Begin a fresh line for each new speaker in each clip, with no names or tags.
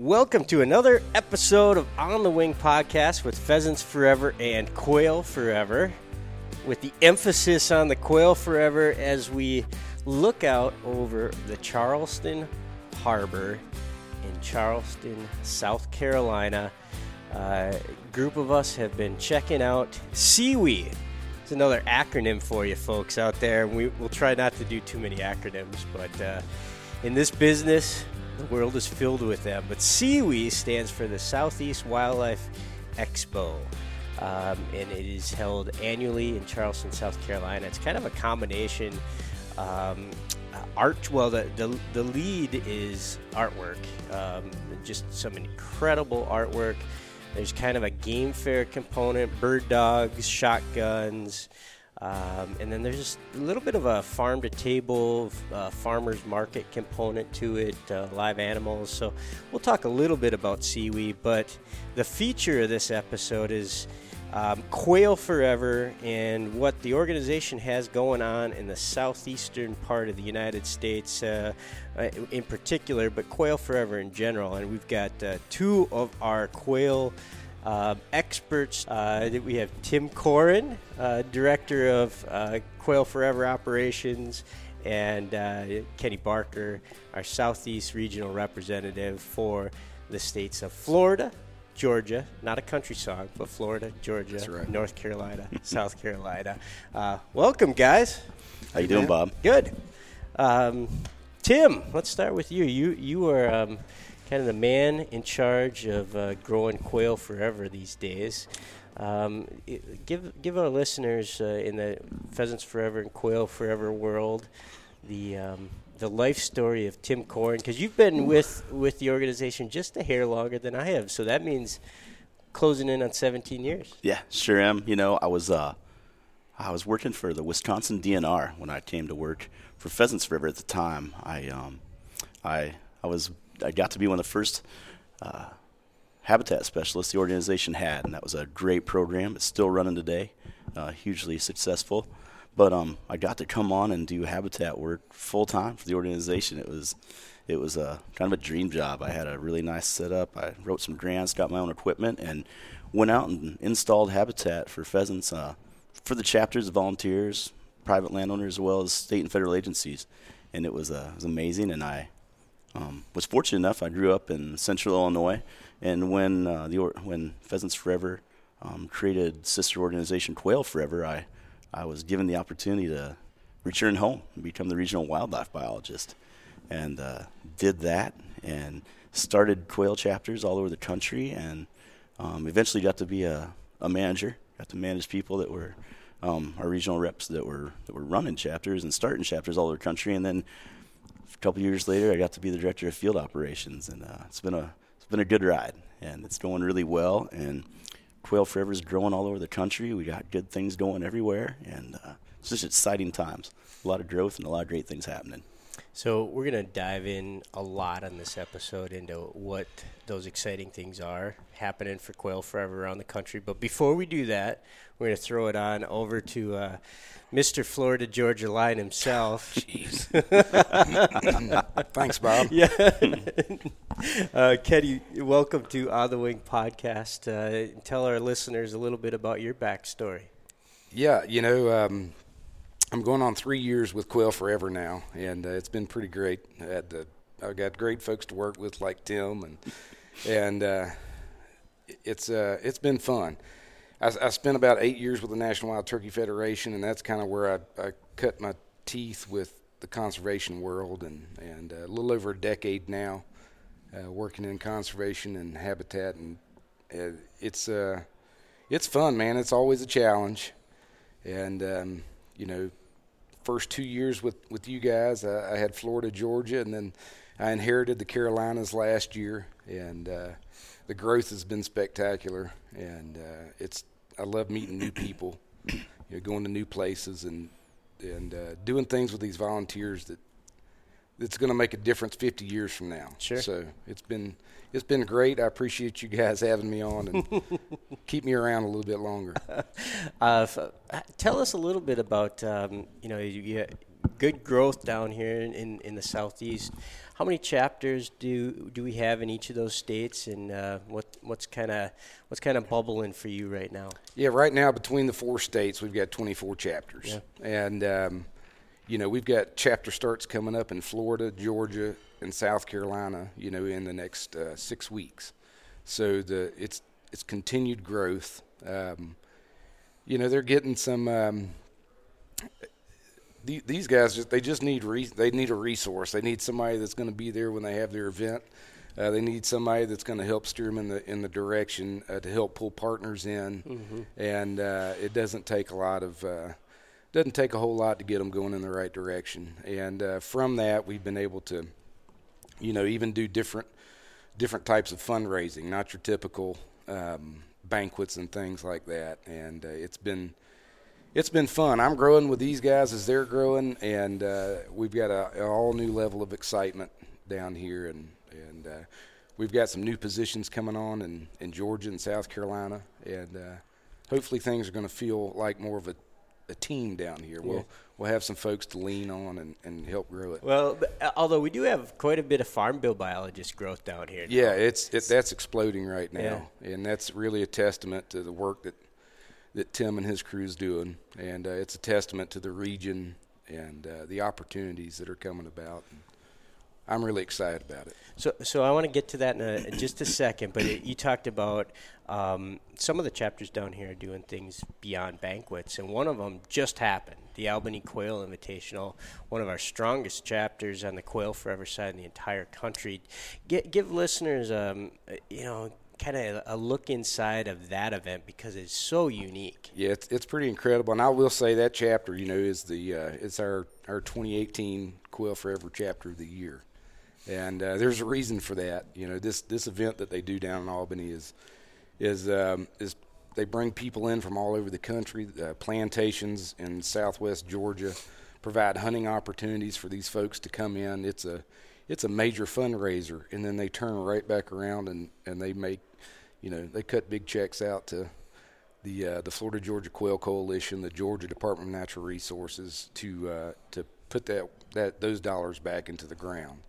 Welcome to another episode of On the Wing podcast with Pheasants Forever and Quail Forever, with the emphasis on the Quail Forever as we look out over the Charleston Harbor in Charleston, South Carolina. Uh, a group of us have been checking out SEWE. It's another acronym for you folks out there. We, will try not to do too many acronyms, but uh, in this business, the world is filled with them. But SEWE stands for the Southeast Wildlife Expo. Um, and it is held annually in Charleston, South Carolina. It's kind of a combination um, art. Well, the, the, the lead is artwork, um, just some incredible artwork. There's kind of a game fair component, bird dogs, shotguns, um, and then there's just a little bit of a farm to table, uh, farmers market component to it, uh, live animals. So we'll talk a little bit about SEWE, but the feature of this episode is um, Quail Forever and what the organization has going on in the southeastern part of the United States uh, uh in particular, but Quail Forever in general. And we've got uh, two of our quail uh, experts. Uh, we have Tim Caughran, uh, Director of uh, Quail Forever Operations, and uh, Kenny Barker, our Southeast Regional Representative for the states of Florida, Georgia, not a country song, but Florida, Georgia, right. North Carolina, South Carolina. Uh, welcome, guys.
How you doing, Bob?
Good. Um, Tim, let's start with you. You you are um, kind of the man in charge of uh, growing quail forever these days. Um, give give our listeners uh, in the pheasants forever and quail forever world the um, the life story of Tim Caughran because you've been with with the organization just a hair longer than I have, so that means closing in on 17 years.
Yeah, sure am. You know, I was uh, I was working for the Wisconsin DNR when I came to work for Pheasants Forever at the time. I um, I I was I got to be one of the first uh, habitat specialists the organization had, and that was a great program. It's still running today, uh, hugely successful. But um, I got to come on and do habitat work full time for the organization. It was it was a kind of a dream job. I had a really nice setup. I wrote some grants, got my own equipment, and went out and installed habitat for pheasants uh, for the chapters, volunteers, private landowners, as well as state and federal agencies. And it was uh, it was amazing, and I um, was fortunate enough. I grew up in Central Illinois, and when uh, the when Pheasants Forever um, created sister organization Quail Forever, I I was given the opportunity to return home and become the regional wildlife biologist, and uh, did that and started quail chapters all over the country, and um, eventually got to be a, a manager. Got to manage people that were um, our regional reps that were that were running chapters and starting chapters all over the country, and then couple years later, I got to be the director of field operations, and uh, it's been a it's been a good ride, and it's going really well. And Quail Forever is growing all over the country. We got good things going everywhere, and uh, it's just exciting times. A lot of growth and a lot of great things happening.
So we're gonna dive in a lot on this episode into what those exciting things are happening for Quail Forever around the country. But before we do that, we're gonna throw it on over to. Uh, Mr. Florida Georgia Line himself.
Jeez. Thanks, Bob.
Yeah. uh, Kenny, welcome to On the Wing podcast. Uh, tell our listeners a little bit about your backstory.
Yeah, you know, um, I'm going on three years with Quail Forever now, and uh, it's been pretty great. I had the, I've got great folks to work with like Tim, and and uh, it's uh, it's been fun. I, I, spent about eight years with the National Wild Turkey Federation, and that's kind of where I, I, cut my teeth with the conservation world, and and uh, a little over a decade now, uh, working in conservation and habitat, and uh, it's uh, it's fun, man. It's always a challenge, and um, you know, first two years with with you guys, I, I, had Florida, Georgia, and then I inherited the Carolinas last year, and uh, the growth has been spectacular, and uh, it's I love meeting new people, you know, going to new places and and uh, doing things with these volunteers that that's going to make a difference 50 years from now.
Sure.
So it's been it's been great. I appreciate you guys having me on and keep me around a little bit longer.
Uh, f- tell us a little bit about um, you know you, good growth down here in, in, in, the southeast. How many chapters do do we have in each of those states, and uh, what what's kind of what's kind of bubbling for you right now?
Yeah, right now between the four states, we've got 24 chapters, yeah. and um, you know we've got chapter starts coming up in Florida, Georgia, and South Carolina. You know, in the next uh, six weeks, so the it's it's continued growth. Um, you know, they're getting some. Um, these guys just they just need re- they need a resource. They need somebody that's going to be there when they have their event. Uh, they need somebody that's going to help steer them in the in the direction uh, to help pull partners in, mm-hmm. and uh, it doesn't take a lot of uh, doesn't take a whole lot to get them going in the right direction. And uh, from that, we've been able to, you know, even do different different types of fundraising, not your typical um, banquets and things like that. And uh, it's been it's been fun. I'm growing with these guys as they're growing, and uh, we've got a, an all new level of excitement down here, and and uh, we've got some new positions coming on in, in Georgia and South Carolina, and uh, hopefully things are going to feel like more of a, a team down here. Yeah. We'll we'll have some folks to lean on and, and help grow it.
Well, although we do have quite a bit of farm bill biologist growth down here.
Now. Yeah, it's it, that's exploding right now, yeah. and that's really a testament to the work that that Tim and his crew is doing, and uh, it's a testament to the region and uh, the opportunities that are coming about. And I'm really excited about it.
So, so I want to get to that in, a, just a second. But it, you talked about um, some of the chapters down here doing things beyond banquets, and one of them just happened. The Albany Quail Invitational, one of our strongest chapters on the Quail Forever side in the entire country. Get, give listeners, um, you know, kind of a look inside of that event because it's so unique.
Yeah, it's, it's pretty incredible, and I will say that chapter, you know, is the uh, it's our our 2018 Quail Forever chapter of the year, and uh, there's a reason for that. You know, this this event that they do down in Albany is is um, is they bring people in from all over the country. Uh, plantations in Southwest Georgia provide hunting opportunities for these folks to come in. It's a it's a major fundraiser, and then they turn right back around and, and they make you know, they cut big checks out to the uh, the Florida Georgia Quail Coalition, the Georgia Department of Natural Resources to uh, to put that that those dollars back into the ground.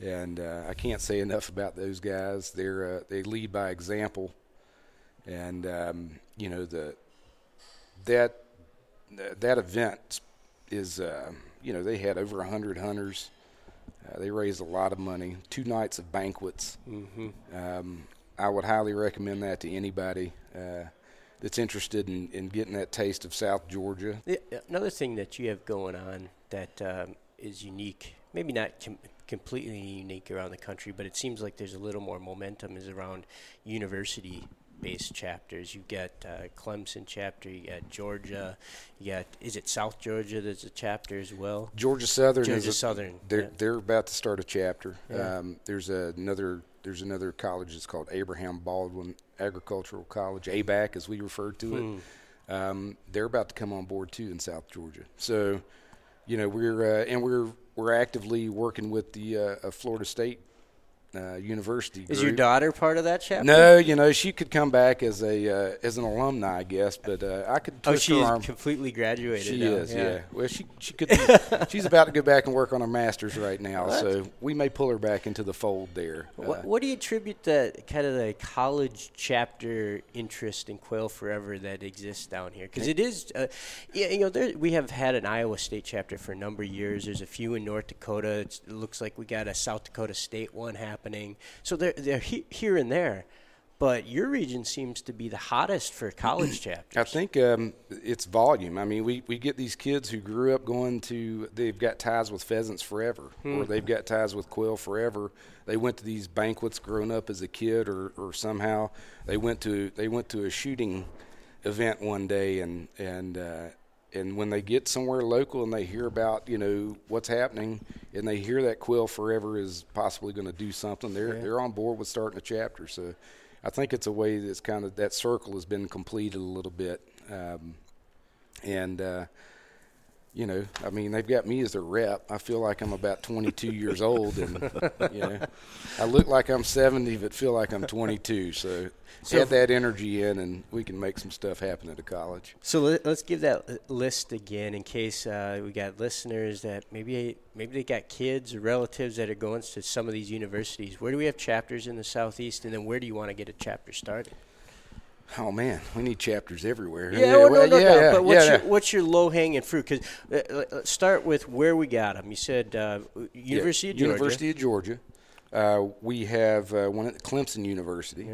And uh, I can't say enough about those guys. They're uh, they lead by example, and um, you know the that that event is uh, you know they had over a hundred hunters. Uh, they raised a lot of money. Two nights of banquets. Mm-hmm. Um, I would highly recommend that to anybody uh, that's interested in, in getting that taste of South Georgia.
Another thing that you have going on that um, is unique, maybe not com- completely unique around the country, but it seems like there's a little more momentum is around university based chapters. You've got uh, Clemson chapter, you got Georgia, you got is it South Georgia? There's a chapter as well.
Georgia Southern.
Georgia
a,
Southern.
They're yeah. they're about to start a chapter. Yeah. Um, there's a, another there's another college that's called Abraham Baldwin Agricultural College, ABAC as we refer to it. Hmm. Um, they're about to come on board too in South Georgia. So, you know, we're uh, and we're we're actively working with the uh, Florida State uh, university.
Is your daughter part of that chapter?
No, you know she could come back as a uh, as an alumni, I guess, but uh, I could.
Oh, she's
arm.
completely graduated.
She
now.
is, yeah. yeah. Well, she she could. She's about to go back and work on her masters right now, what? so we may pull her back into the fold there.
What, uh, what do you attribute the kind of the college chapter interest in Quail Forever that exists down here? Because it is, uh, yeah, you know, there, we have had an Iowa State chapter for a number of years. There's a few in North Dakota. It's, it looks like we got a South Dakota State one happening happening. So they're they're he, here and there, but your region seems to be the hottest for college chapters.
I think um, it's volume. I mean, we, we get these kids who grew up going to, they've got ties with pheasants forever, hmm. or they've got ties with quail forever. They went to these banquets growing up as a kid, or, or somehow they went to they went to a shooting event one day, and and uh, and when they get somewhere local and they hear about you know what's happening and they hear that Quail Forever is possibly going to do something, they're yeah. they're on board with starting a chapter. So I think it's a way that's kind of that circle has been completed a little bit, um, and uh, you know, I mean, they've got me as their rep. I feel like I'm about 22 years old, and you know, I look like I'm 70, but feel like I'm 22. So,
So-
add that energy in, and we can make some stuff happen at a college.
So let, let's give that list again in case uh, we got listeners that maybe maybe they got kids or relatives that are going to some of these universities. Where do we have chapters in the southeast, and then where do you want to get a chapter started?
Oh man, we need chapters everywhere.
Yeah, well, no,
well,
no,
yeah,
no.
yeah,
But what's
yeah,
your
yeah.
what's your low hanging fruit? Because uh, let's start with where we got them. You said uh, University
Yeah,
of Georgia.
University of Georgia. Uh, we have uh, one at Clemson University.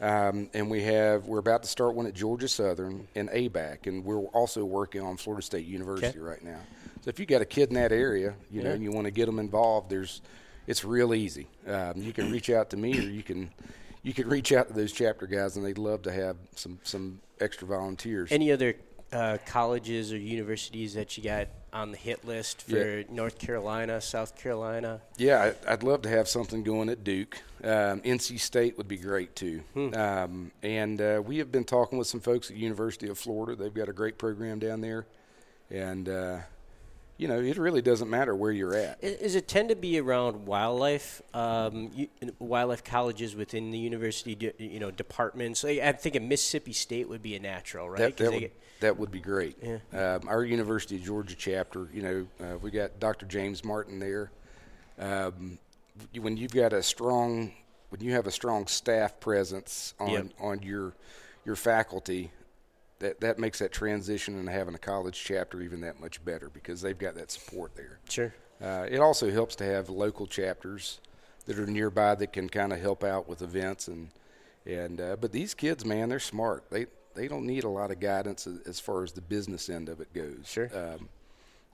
Um, and we have we're about to start one at Georgia Southern and ABAC, and we're also working on Florida State University right now. So if you got a kid in that area, you know,
Yeah.
and you want to get them involved, there's it's real easy. Um, you can reach out to me, or you can you could reach out to those chapter guys, and they'd love to have some some extra volunteers.
Any other uh, colleges or universities that you got on the hit list for
Yeah.
North Carolina, South Carolina?
Yeah, I'd love to have something going at Duke. Um, NC State would be great too. Um, and uh, we have been talking with some folks at University of Florida. They've got a great program down there, and uh, you know it really doesn't matter where you're at.
I- Is it tend to be around wildlife, um, you, wildlife colleges within the university, de- you know, departments? Like, I'm thinking Mississippi State would be a natural, right?
That, that, would,
get-
that would be great.
Yeah.
Um, our University of Georgia chapter, you know, uh, we got Dr. James Martin there. Um, when you've got a strong, when you have a strong staff presence on
Yep.
on your your faculty, that that makes that transition and having a college chapter even that much better because they've got that support there.
sure.
Uh, it also helps to have local chapters that are nearby that can kind of help out with events and and uh, but these kids, man, they're smart. They they don't need a lot of guidance as, far as the business end of it goes.
Sure.
Um,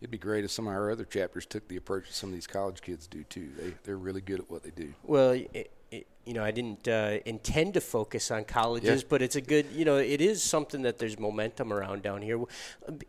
it'd be great if some of our other chapters took the approach that some of these college kids do too. They they're really good at what they do.
Well, it, it, you know, I didn't uh, intend to focus on colleges,
Yeah.
but it's a good, you know, it is something that there's momentum around down here.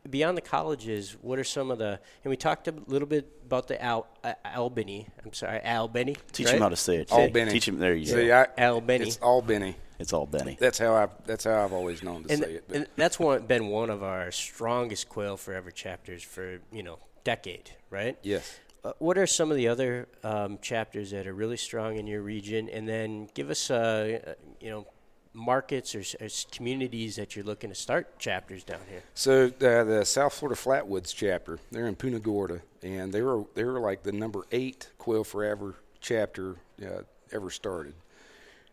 Beyond the colleges, what are some of the? And we talked a little bit about the Al, uh, Albany. I'm sorry, Albany.
Teach
right?
him how to say it.
Albany.
Teach him. There you
See,
go.
I,
Albany.
It's Albany.
It's all Benny.
That's how I that's how I've always known to
and,
say it. But
and that's one been one of our strongest Quail Forever chapters for you know decade, right?
yes.
Uh, what are some of the other um, chapters that are really strong in your region? And then give us, uh, you know, markets or, or communities that you're looking to start chapters down here.
So uh, the South Florida Flatwoods chapter, they're in Punta Gorda, and they were they were like the number eight Quail Forever chapter uh, ever started.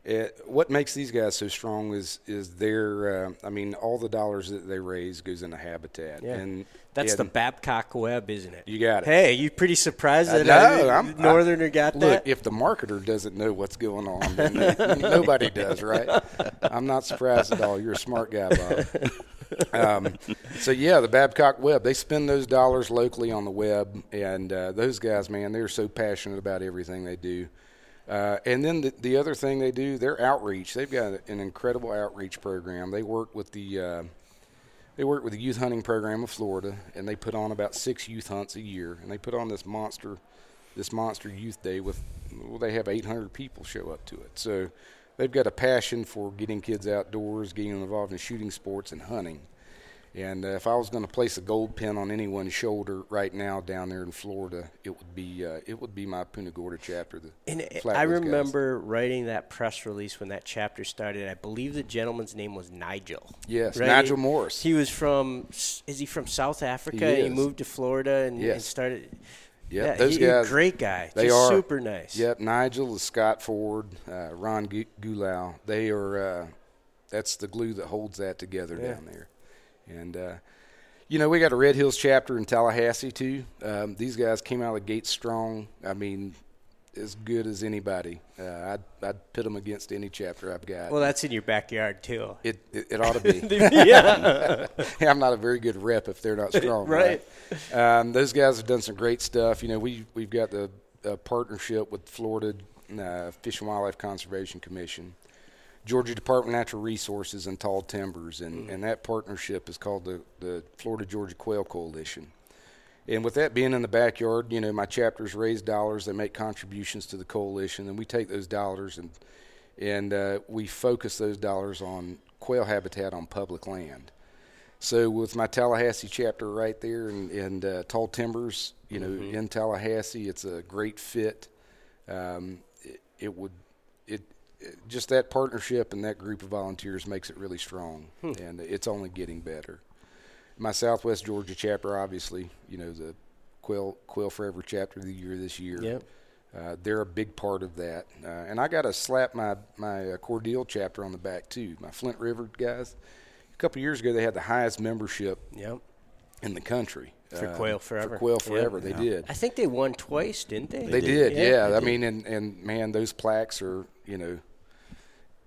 Uh, what makes these guys so strong is is their uh, I mean all the dollars that they raise goes into habitat,
Yeah.
and
That's the Babcock Webb, isn't it?
You got it.
Hey, you pretty surprised
I
that
I'm-
Northerner got
Look,
that?
if the marketer doesn't know what's going on, then nobody does, right? I'm not surprised at all. You're a smart guy, Bob. Um, so yeah, the Babcock Webb, they spend those dollars locally on the web, and uh, those guys, man, they're so passionate about everything they do. Uh, and then the, the other thing they do, their outreach. They've got an incredible outreach program. They work with the uh, they work with the youth hunting program of Florida, and they put on about six youth hunts a year. And they put on this monster, this monster youth day with, well, they have 800 people show up to it. So they've got a passion for getting kids outdoors, getting them involved in shooting sports and hunting. And uh, if I was going to place a gold pin on anyone's shoulder right now down there in Florida, it would be uh, it would be my Punta Gorda chapter. The
And I
guys.
remember writing that press release when that chapter started. I believe the gentleman's name was Nigel.
Yes,
right?
Nigel Morris.
He was from. Is he from South Africa?
He
he moved to Florida and, and started.
Yep,
yeah,
those
he- he's a
guys-
great guy.
They are
super nice.
Yep, Nigel, the Scott Ford, uh, Ron Gu- Gulau. They are. Uh, that's the glue that holds that together
Yeah.
down there. And uh, you know, we got a Red Hills chapter in Tallahassee too. Um, these guys came out of the gate strong. I mean, as good as anybody. Uh, I'd I'd pit them against any chapter I've got.
Well, that's in your backyard too.
it, it it ought to be.
yeah.
I'm not a very good rep if they're not strong.
Right.
Um, those guys have done some great stuff. You know, we we've got the uh, partnership with Florida uh, Fish and Wildlife Conservation Commission, Georgia Department of Natural Resources, and Tall Timbers, and, and that partnership is called the the Florida Georgia Quail Coalition. And with that being in the backyard, you know, my chapters raise dollars. They make contributions to the coalition, and we take those dollars and and uh, we focus those dollars on quail habitat on public land. So with my Tallahassee chapter right there and, and uh, Tall Timbers, you know,
Mm-hmm.
in Tallahassee, it's a great fit. Um, it, it would it just that partnership and that group of volunteers makes it really strong,
Hmm.
and it's only getting better. My Southwest Georgia chapter, obviously, you know the Quail Quail Forever chapter of the year this year.
Yep.
Uh, they're a big part of that, uh, and I got to slap my my uh, Cordele chapter on the back too. My Flint River guys. A couple years ago, they had the highest membership
Yep.
in the country
For
uh,
Quail Forever.
For Quail
Yep.
Forever, they did.
I think they won twice, didn't they?
They
did.
did,
Yeah,
yeah.
they
I
did.
mean, and and man, those plaques are you know,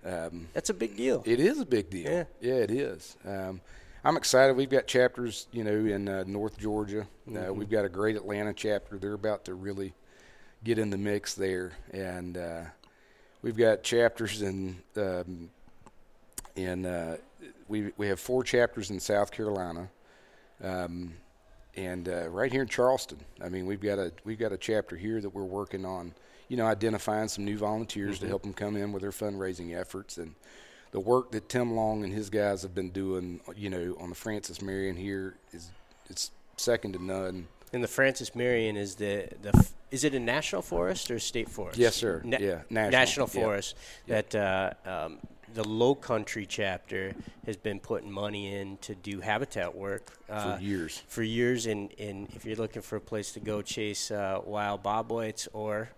um,
That's a big deal.
it is a big deal.
Yeah.
yeah it is. Um, I'm excited. We've got chapters, you know, in uh, North Georgia. Uh,
Mm-hmm.
we've got a great Atlanta chapter. They're about to really get in the mix there, and uh, we've got chapters in um, in uh, we we have four chapters in South Carolina. Um, and uh, right here in Charleston, I mean, we've got a we've got a chapter here that we're working on, you know, identifying some new volunteers to help them come in with their fundraising efforts and the work that Tim Long and his guys have been doing, you know, on the Francis Marion here is it's second to none.
And the Francis Marion is the the is it a national forest or a state forest?
Yes, sir. Yeah, national. Yeah.
forest. That uh, um, the Low Country chapter has been putting money in to do habitat work uh,
years.
For years, and, and if you're looking for a place to go chase uh, wild bobwhites or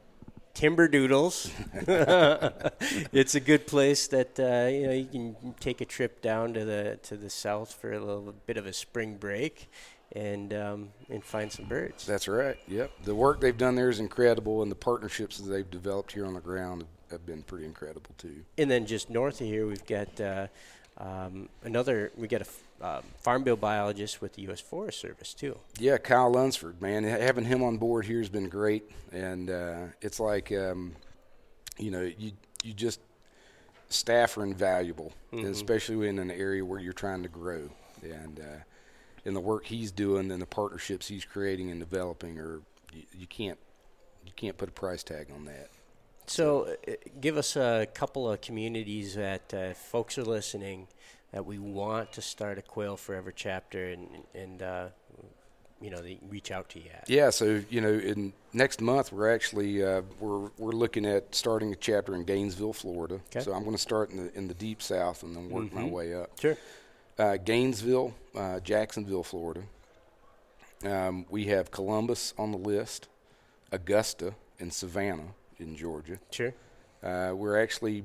timber doodles, it's a good place that uh, you know you can take a trip down to the to the south for a little bit of a spring break. And um, and find some birds.
That's right. Yep. The work they've done there is incredible, and the partnerships that they've developed here on the ground have, have been pretty incredible too.
And then just north of here, we've got uh, um, another. We got a f- uh, farm bill biologist with the U.S. Forest Service too.
Yeah, Kyle Lunsford, man, having him on board here has been great, and uh, it's like, um, you know, you you just staff are invaluable, especially in an area where you're trying to grow, and uh, and the work he's doing and the partnerships he's creating and developing are you, you can't you can't put a price tag on that.
So, uh, give us a couple of communities that uh, folks are listening that we want to start a Quail Forever chapter, and and uh, you know they reach out to you at.
Yeah, so you know, in next month we're actually uh, we're we're looking at starting a chapter in Gainesville, Florida.
Okay.
So I'm going to start in the in the deep south and then work my way up.
Sure.
Uh, Gainesville, uh, Jacksonville, Florida. Um, we have Columbus on the list, Augusta, and Savannah in Georgia.
Sure.
Uh, we're actually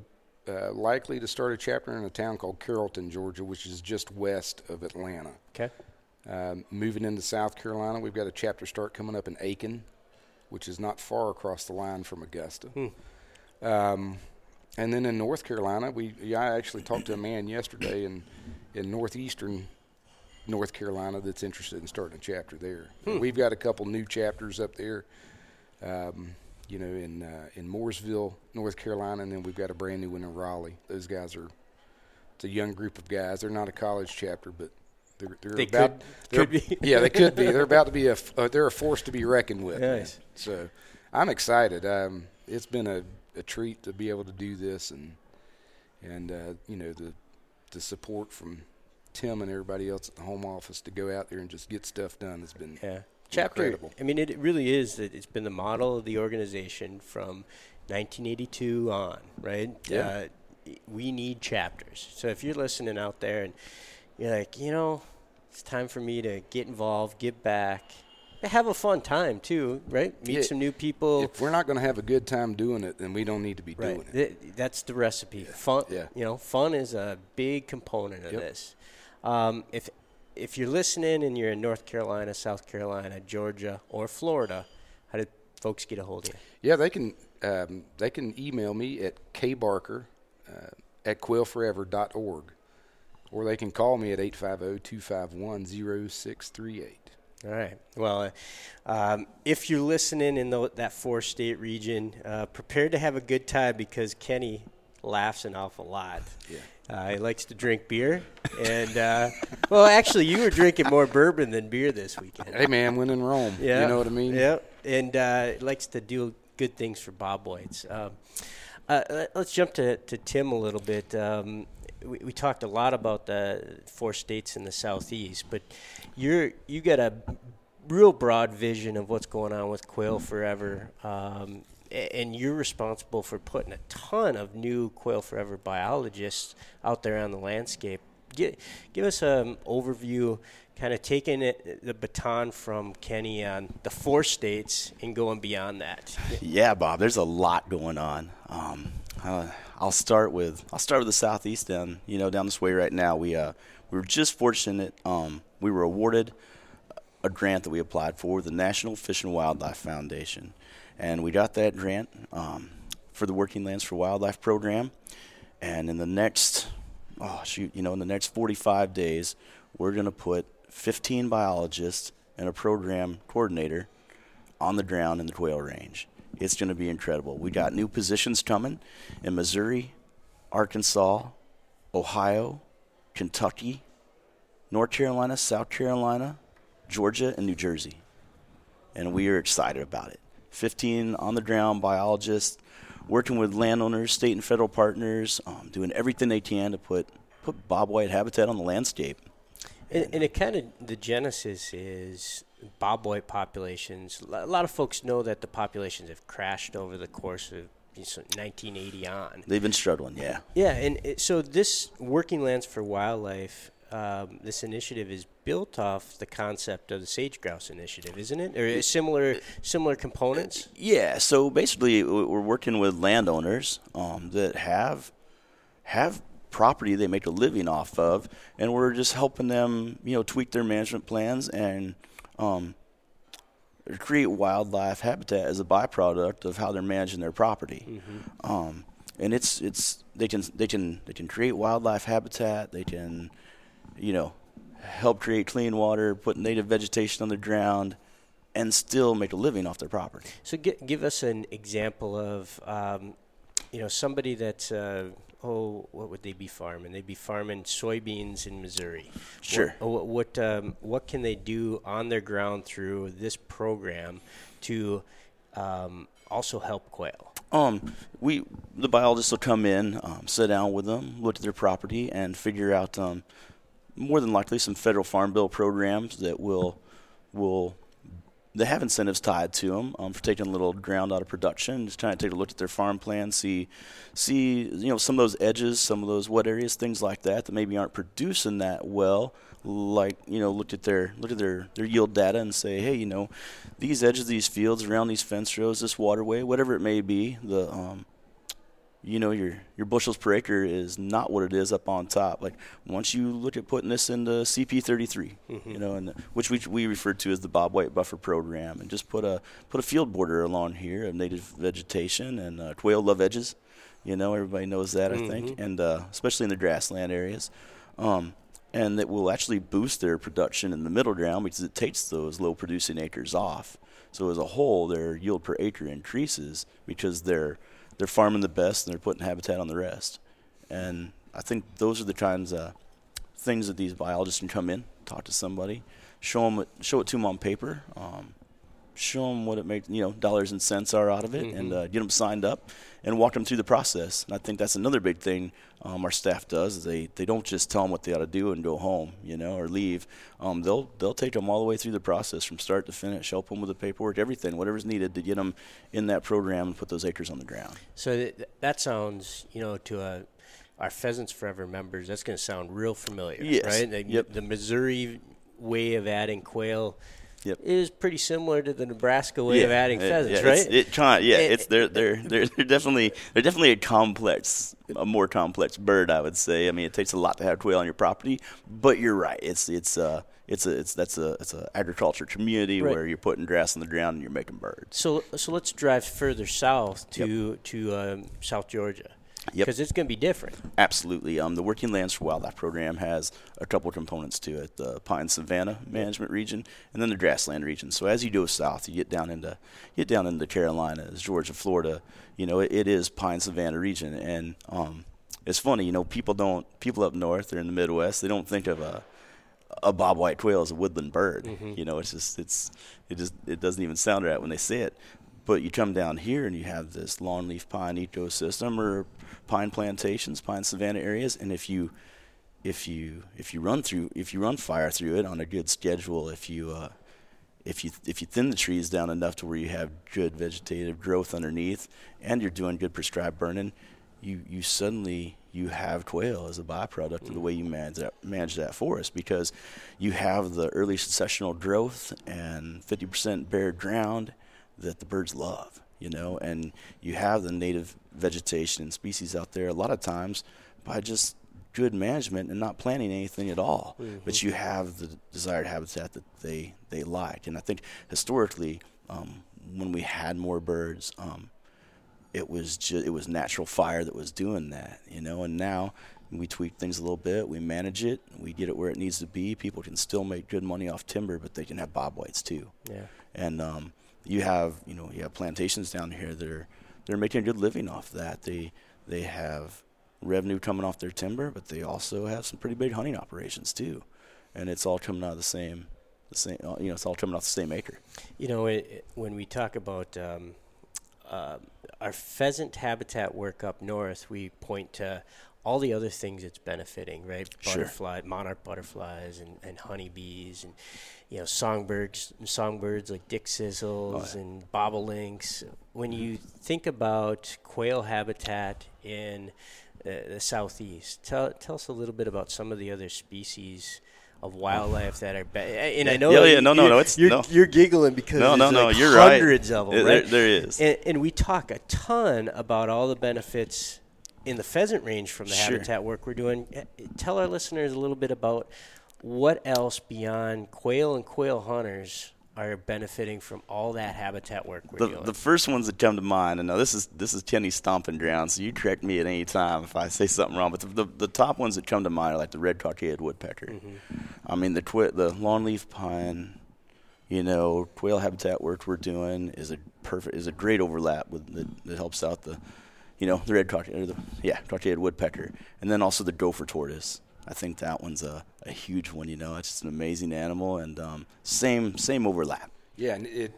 uh, likely to start a chapter in a town called Carrollton, Georgia, which is just west of Atlanta.
Okay.
Um, moving into South Carolina, we've got a chapter start coming up in Aiken, which is not far across the line from Augusta. Um, and then in North Carolina, we yeah, I actually talked to a man yesterday in in northeastern North Carolina that's interested in starting a chapter there. We've got a couple new chapters up there. Um, you know, in uh, in Mooresville, North Carolina, and then we've got a brand new one in Raleigh. Those guys are it's a young group of guys. They're not a college chapter, but they're they're
They
about
could-
they're-
could be.
yeah, they could be. They're about to be a uh, they're a force to be reckoned with.
Nice.
So I'm excited. Um, it's been a, a treat to be able to do this, and and uh, you know the the support from Tim and everybody else at the home office to go out there and just get stuff done has been
Yeah. Chapter.
incredible.
I mean, it, really is. that It's been the model of the organization from 1982 on, right?
Yeah.
Uh, we need chapters. So if you're listening out there and you're like, you know, it's time for me to get involved, give back, have a fun time too, right? Meet
Yeah.
some new people.
If we're not going to have a good time doing it, then we don't need to be doing it.
Th- that's the recipe. Fun.
Yeah.
You know, fun is a big component of
Yep.
this. Um, if if you're listening and you're in North Carolina, South Carolina, Georgia, or Florida, how did folks get a hold of you?
Yeah, they can um, they can email me at kbarker uh, at quailforever.org, or they can call me at 850-251-0638.
All right. Well, uh, um, if you're listening in the, that four-state region, uh, prepare to have a good time because Kenny laughs an awful lot.
Yeah.
Uh, he likes to drink beer, and uh, well, actually, you were drinking more bourbon than beer this weekend.
Hey man, when in Rome,
Yeah,
you know what I mean.
Yeah, and uh, likes to do good things for bobwhites. Um, uh, let- let's jump to, to Tim a little bit. Um, we, we talked a lot about the four states in the southeast, but you're you got a real broad vision of what's going on with Quail Forever. Um, and you're responsible for putting a ton of new Quail Forever biologists out there on the landscape. Give, give us an overview, kind of taking it, the baton from Kenny on the four states and going beyond that.
Yeah, Bob. There's a lot going on. Um, uh, I'll start with I'll start with the southeast down you know down this way right now. We uh, we were just fortunate. Um, we were awarded a grant that we applied for the National Fish and Wildlife Foundation, and we got that grant um, for the Working Lands for Wildlife program. And in the next oh shoot, you know, in the next 45 days, we're going to put 15 biologists and a program coordinator on the ground in the quail range. It's going to be incredible. We got new positions coming in Missouri, Arkansas, Ohio, Kentucky, North Carolina, South Carolina, Georgia, and New Jersey. And we are excited about it. 15 on the ground biologists working with landowners, state and federal partners, um, doing everything they can to put put bobwhite habitat on the landscape.
And, and it kind of the genesis is bobwhite populations. A lot of folks know that the populations have crashed over the course of 1980 on.
They've been struggling, yeah.
Yeah, and it, so this Working Lands for Wildlife, um, this initiative is built off the concept of the sage grouse initiative, isn't it? Or similar similar components?
Yeah. So basically, we're working with landowners um, that have have property they make a living off of, and we're just helping them, you know, tweak their management plans and um, create wildlife habitat as a byproduct of how they're managing their property. Mm-hmm. Um, and it's it's they can they can they can create wildlife habitat. They can, you know, help create clean water, put native vegetation on the ground, and still make a living off their property.
So, give us an example of, um, you know, somebody that's uh, oh, what would they be farming? They'd be farming soybeans in Missouri.
Sure.
What what what, um, what can they do on their ground through this program to um, also help quail?
Um, we the biologists will come in, um, sit down with them, look at their property, and figure out um, more than likely some federal farm bill programs that will will they have incentives tied to them um, for taking a little ground out of production. Just trying to take a look at their farm plan, see see you know some of those edges, some of those wet areas, things like that that maybe aren't producing that well. Like you know, look at their look at their their yield data and say, hey, you know, these edges, these fields around these fence rows, this waterway, whatever it may be, the um, you know your your bushels per acre is not what it is up on top. Like once you look at putting this into CP33, mm-hmm. you know, and which we we refer to as the Bob White buffer program, and just put a put a field border along here of native vegetation and uh, quail love edges. You know, everybody knows that mm-hmm. I think, mm-hmm. and uh, especially in the grassland areas. Um, and that will actually boost their production in the middle ground because it takes those low producing acres off. So as a whole, their yield per acre increases because they're they're farming the best and they're putting habitat on the rest. And I think those are the kinds of things that these biologists can come in, talk to somebody, show them, show it to them on paper, um, show them what it makes, you know, dollars and cents are out of it, mm-hmm. and uh, get them signed up and walk them through the process. And I think that's another big thing um, our staff does is they, they don't just tell them what they ought to do and go home, you know, or leave. Um, they'll they'll take them all the way through the process from start to finish, help them with the paperwork, everything, whatever's needed to get them in that program and put those acres on the ground.
So th- that sounds, you know, to a our Pheasants Forever members, that's going to sound real familiar,
yes.
right?
The, yep.
the Missouri way of adding quail
yep.
is pretty similar to the Nebraska way
yeah,
of adding
it,
pheasants,
yeah,
right?
It's, it, yeah, it, it's they're they're they're they're definitely they're definitely a complex, a more complex bird, I would say. I mean, it takes a lot to have quail on your property, but you're right. It's it's uh it's a it's that's a it's a agriculture community right. where you're putting grass on the ground and you're making birds.
So so let's drive further south to yep. to um, South Georgia. Because it's going to be different.
Absolutely. Um, the Working Lands for Wildlife program has a couple components to it: the pine savanna management region, and then the grassland region. So as you go south, you get down into you get down into the Carolinas, Georgia, Florida. You know, it, it is pine savanna region, and um, it's funny. You know, people don't people up north or in the Midwest they don't think of a a bobwhite quail as a woodland bird. Mm-hmm. You know, it's just it's it just it doesn't even sound right when they say it But you come down here and you have this longleaf pine ecosystem or pine plantations, pine savanna areas, and if you if you if you run through if you run fire through it on a good schedule, if you uh, if you if you thin the trees down enough to where you have good vegetative growth underneath, and you're doing good prescribed burning, you you suddenly you have quail as a byproduct of the way you manage that, manage that forest because you have the early successional growth and 50% bare ground that the birds love, you know, and you have the native vegetation and species out there a lot of times by just good management and not planting anything at all. Mm-hmm. But you have the desired habitat that they, they like. And I think historically, um, when we had more birds, um, it was just it was natural fire that was doing that, you know. And now we tweak things a little bit, we manage it, we get it where it needs to be. People can still make good money off timber, but they can have bobwhites too.
Yeah.
And um, you have you know you have plantations down here that are they're making a good living off that. They they have revenue coming off their timber, but they also have some pretty big hunting operations too, and it's all coming out of the same the same uh, you know it's all coming off the same acre.
You know, it, when we talk about um, uh, our pheasant habitat work up north, we point to all the other things it's benefiting, right? Butterfly,
sure.
monarch butterflies, and, and honeybees, and you know songbirds, songbirds like dickcissels oh, yeah. and bobolinks. When you think about quail habitat in uh, the southeast, tell tell us a little bit about some of the other species of wildlife that are. And I know,
yeah, yeah, no, no, no, it's
you're,
no.
you're giggling because
no, no, no,
like
you're
hundreds
right.
of them,
right?
There,
there is,
and, and, we talk a ton about all the benefits in the pheasant range from the
sure.
habitat work we're doing. Eh, tell our listeners a little bit about what else beyond quail and quail hunters are benefiting from all that habitat work we're
the,
doing.
The first ones that come to mind, and now this is this is Kenny's stomping ground, so you correct me at any time if I say something wrong. But the, the, the top ones that come to mind are like the red cockaded woodpecker. Mm-hmm. I mean the twi- the longleaf pine, you know, quail habitat work we're doing is a perfect is a great overlap with that, that helps out the, you know, the red cockaded, the yeah cockaded woodpecker, and then also the gopher tortoise. I think that one's a, a huge one. You know, it's just an amazing animal, and um, same same overlap.
Yeah, and it,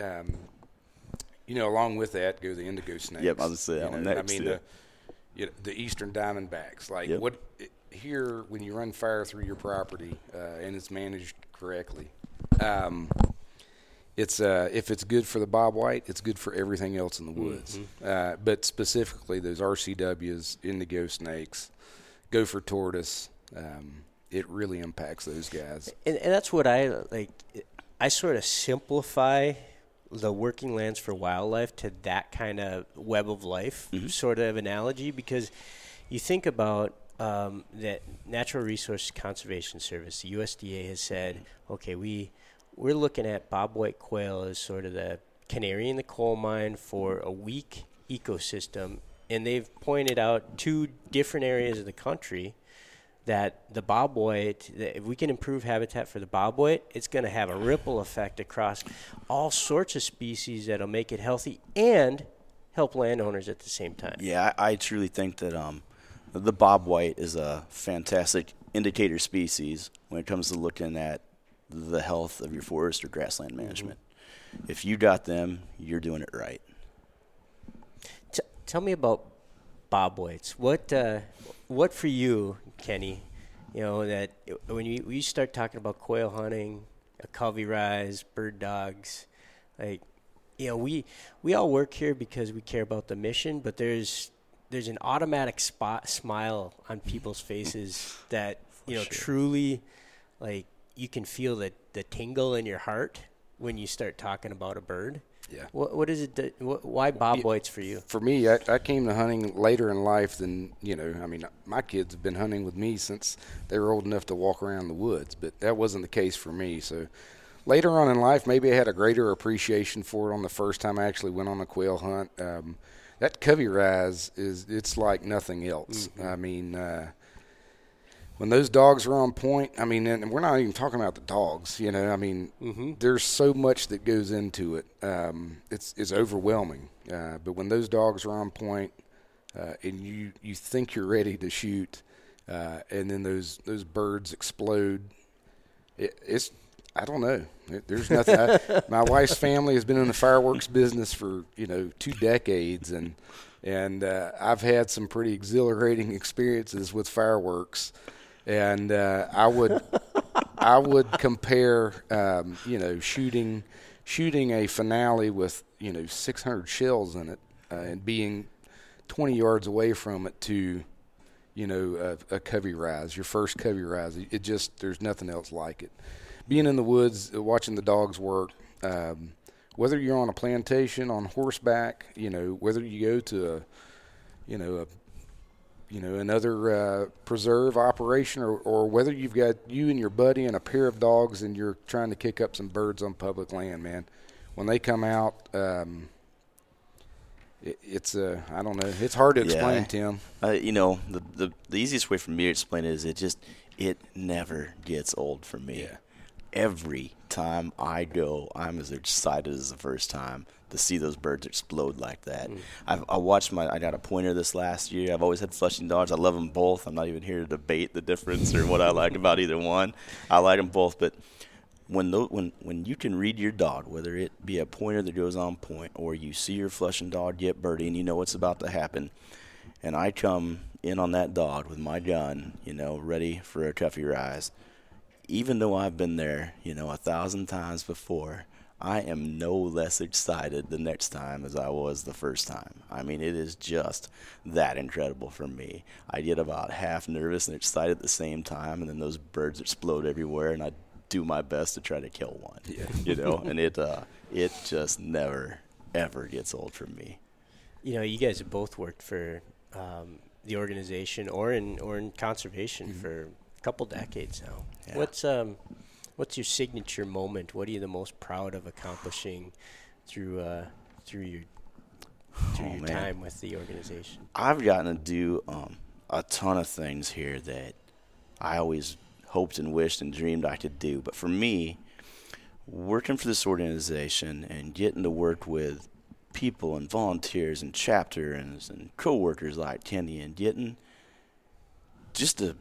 um, you know, along with that go the indigo snakes.
Yep, I was say that one
know,
next.
I mean,
yeah.
the, you know, the eastern diamondbacks. Like
yep.
what here when you run fire through your property uh, and it's managed correctly. Um, it's uh, if it's good for the bobwhite, it's good for everything else in the woods. Mm-hmm. Uh, but specifically, those RCWs, indigo snakes, gopher tortoise. Um, it really impacts those guys.
And, and that's what I like. I sort of simplify the working lands for wildlife to that kind of web of life mm-hmm. sort of analogy because you think about um, that Natural Resource Conservation Service, the USDA, has said, okay, we we're looking at bobwhite quail as sort of the canary in the coal mine for a weak ecosystem, and they've pointed out two different areas of the country that the bobwhite, that if we can improve habitat for the bobwhite, it's going to have a ripple effect across all sorts of species that'll make it healthy and help landowners at the same time.
Yeah, I, I truly think that um, the bobwhite is a fantastic indicator species when it comes to looking at the health of your forest or grassland mm-hmm. management. Mm-hmm. If you got them, you're doing it right.
T- tell me about bob bobwhites. What uh, what for you, Kenny? You know that when you we start talking about quail hunting, a covey rise, bird dogs, like you know we we all work here because we care about the mission, but there's there's an automatic spot smile on people's faces that you know
sure.
truly like you can feel the the tingle in your heart when you start talking about a bird.
Yeah.
What what is it? That, what, why bobwhites for you?
For me, I, I came to hunting later in life than you know. I mean, my kids have been hunting with me since they were old enough to walk around the woods, but that wasn't the case for me. So later on in life, maybe I had a greater appreciation for it on the first time I actually went on a quail hunt. Um, that covey rise is it's like nothing else. Mm-hmm. I mean. Uh, when those dogs are on point, I mean, and we're not even talking about the dogs. You know, I mean, mm-hmm. there's so much that goes into it. Um, it's it's overwhelming. Uh, but when those dogs are on point, uh, and you you think you're ready to shoot, uh, and then those those birds explode, it, it's I don't know. There's nothing. I, my wife's family has been in the fireworks business for you know two decades, and and uh, I've had some pretty exhilarating experiences with fireworks, and uh, I would I would compare um, you know shooting shooting a finale with you know 600 shells in it uh, and being 20 yards away from it to you know a, a covey rise, your first covey rise. It just there's nothing else like it being in the woods, uh, watching the dogs work, um, whether you're on a plantation on horseback, you know, whether you go to a, you know, a, you know, another uh, preserve operation, or, or whether you've got you and your buddy and a pair of dogs and you're trying to kick up some birds on public land, man. When they come out, um, it, it's uh, I don't know. It's hard to explain,
Yeah.
Tim.
Uh, you know, the, the the easiest way for me to explain it is it just it never gets old for me.
Yeah.
Every time I go, I'm as excited as the first time to see those birds explode like that. Mm. I've I watched my I got a pointer this last year. I've always had flushing dogs. I love them both. I'm not even here to debate the difference or what I like about either one. I like them both, but when tho- when when you can read your dog, whether it be a pointer that goes on point or you see your flushing dog get birdie and you know what's about to happen, and I come in on that dog with my gun, you know, ready for a covey rise, even though I've been there, you know, a thousand times before, I am no less excited the next time as I was the first time. I mean, it is just that incredible for me. I get about half nervous and excited at the same time, and then those birds explode everywhere, and I do my best to try to kill one.
Yeah.
You know, and it uh, it just never ever gets old for me.
You know, you guys have both worked for um, the organization or in or in conservation for a couple decades now.
Yeah.
What's um, what's your signature moment? What are you the most proud of accomplishing through uh, through your through
Oh,
your
man.
time with the organization?
I've gotten to do um, a ton of things here that I always hoped and wished and dreamed I could do. But for me, working for this organization and getting to work with people and volunteers and chapters and co-workers like Kenny and getting just to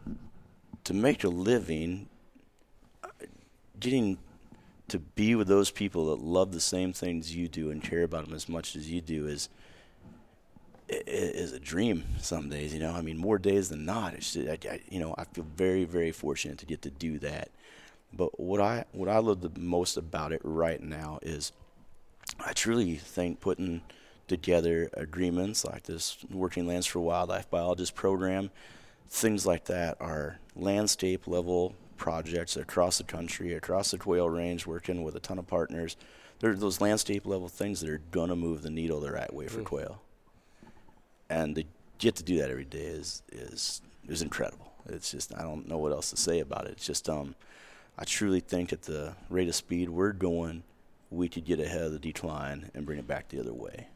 to make a living, getting to be with those people that love the same things you do and care about them as much as you do is is a dream some days you know? I mean more days than not it's just, I, I, you know i feel very very fortunate to get to do that. But what i what i love the most about it right now is i truly think putting together agreements like this working lands for wildlife biologist program things like that are landscape level projects across the country across the quail range working with a ton of partners. They're those landscape level things that are going to move the needle the right way for quail. And to get to do that every day is is is incredible. It's just I don't know what else to say about it. It's just um, I truly think at the rate of speed we're going, we could get ahead of the decline and bring it back the other way,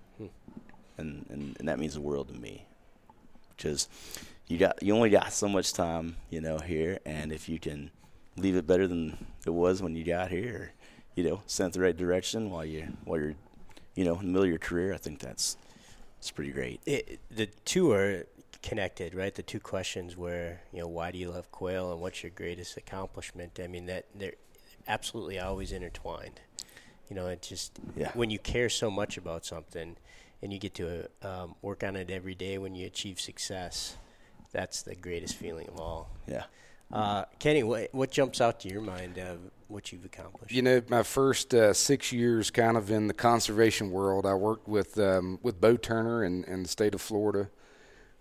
and, and and that means the world to me, because you got you only got so much time you know here, and if you can leave it better than it was when you got here, or, you know, sent the right direction while you while you're you know in the middle of your career, I think that's it's pretty great.
It, the two are connected, right? The two questions were, you know, why do you love quail and what's your greatest accomplishment? I mean, that they're absolutely always intertwined. You know, it just
Yeah.
when you care so much about something and you get to um, work on it every day when you achieve success, that's the greatest feeling of all.
Yeah.
Uh, Kenny, what what jumps out to your mind of what you've accomplished?
You know, my first uh, six years, kind of in the conservation world, I worked with um, with Bo Turner in, in the state of Florida,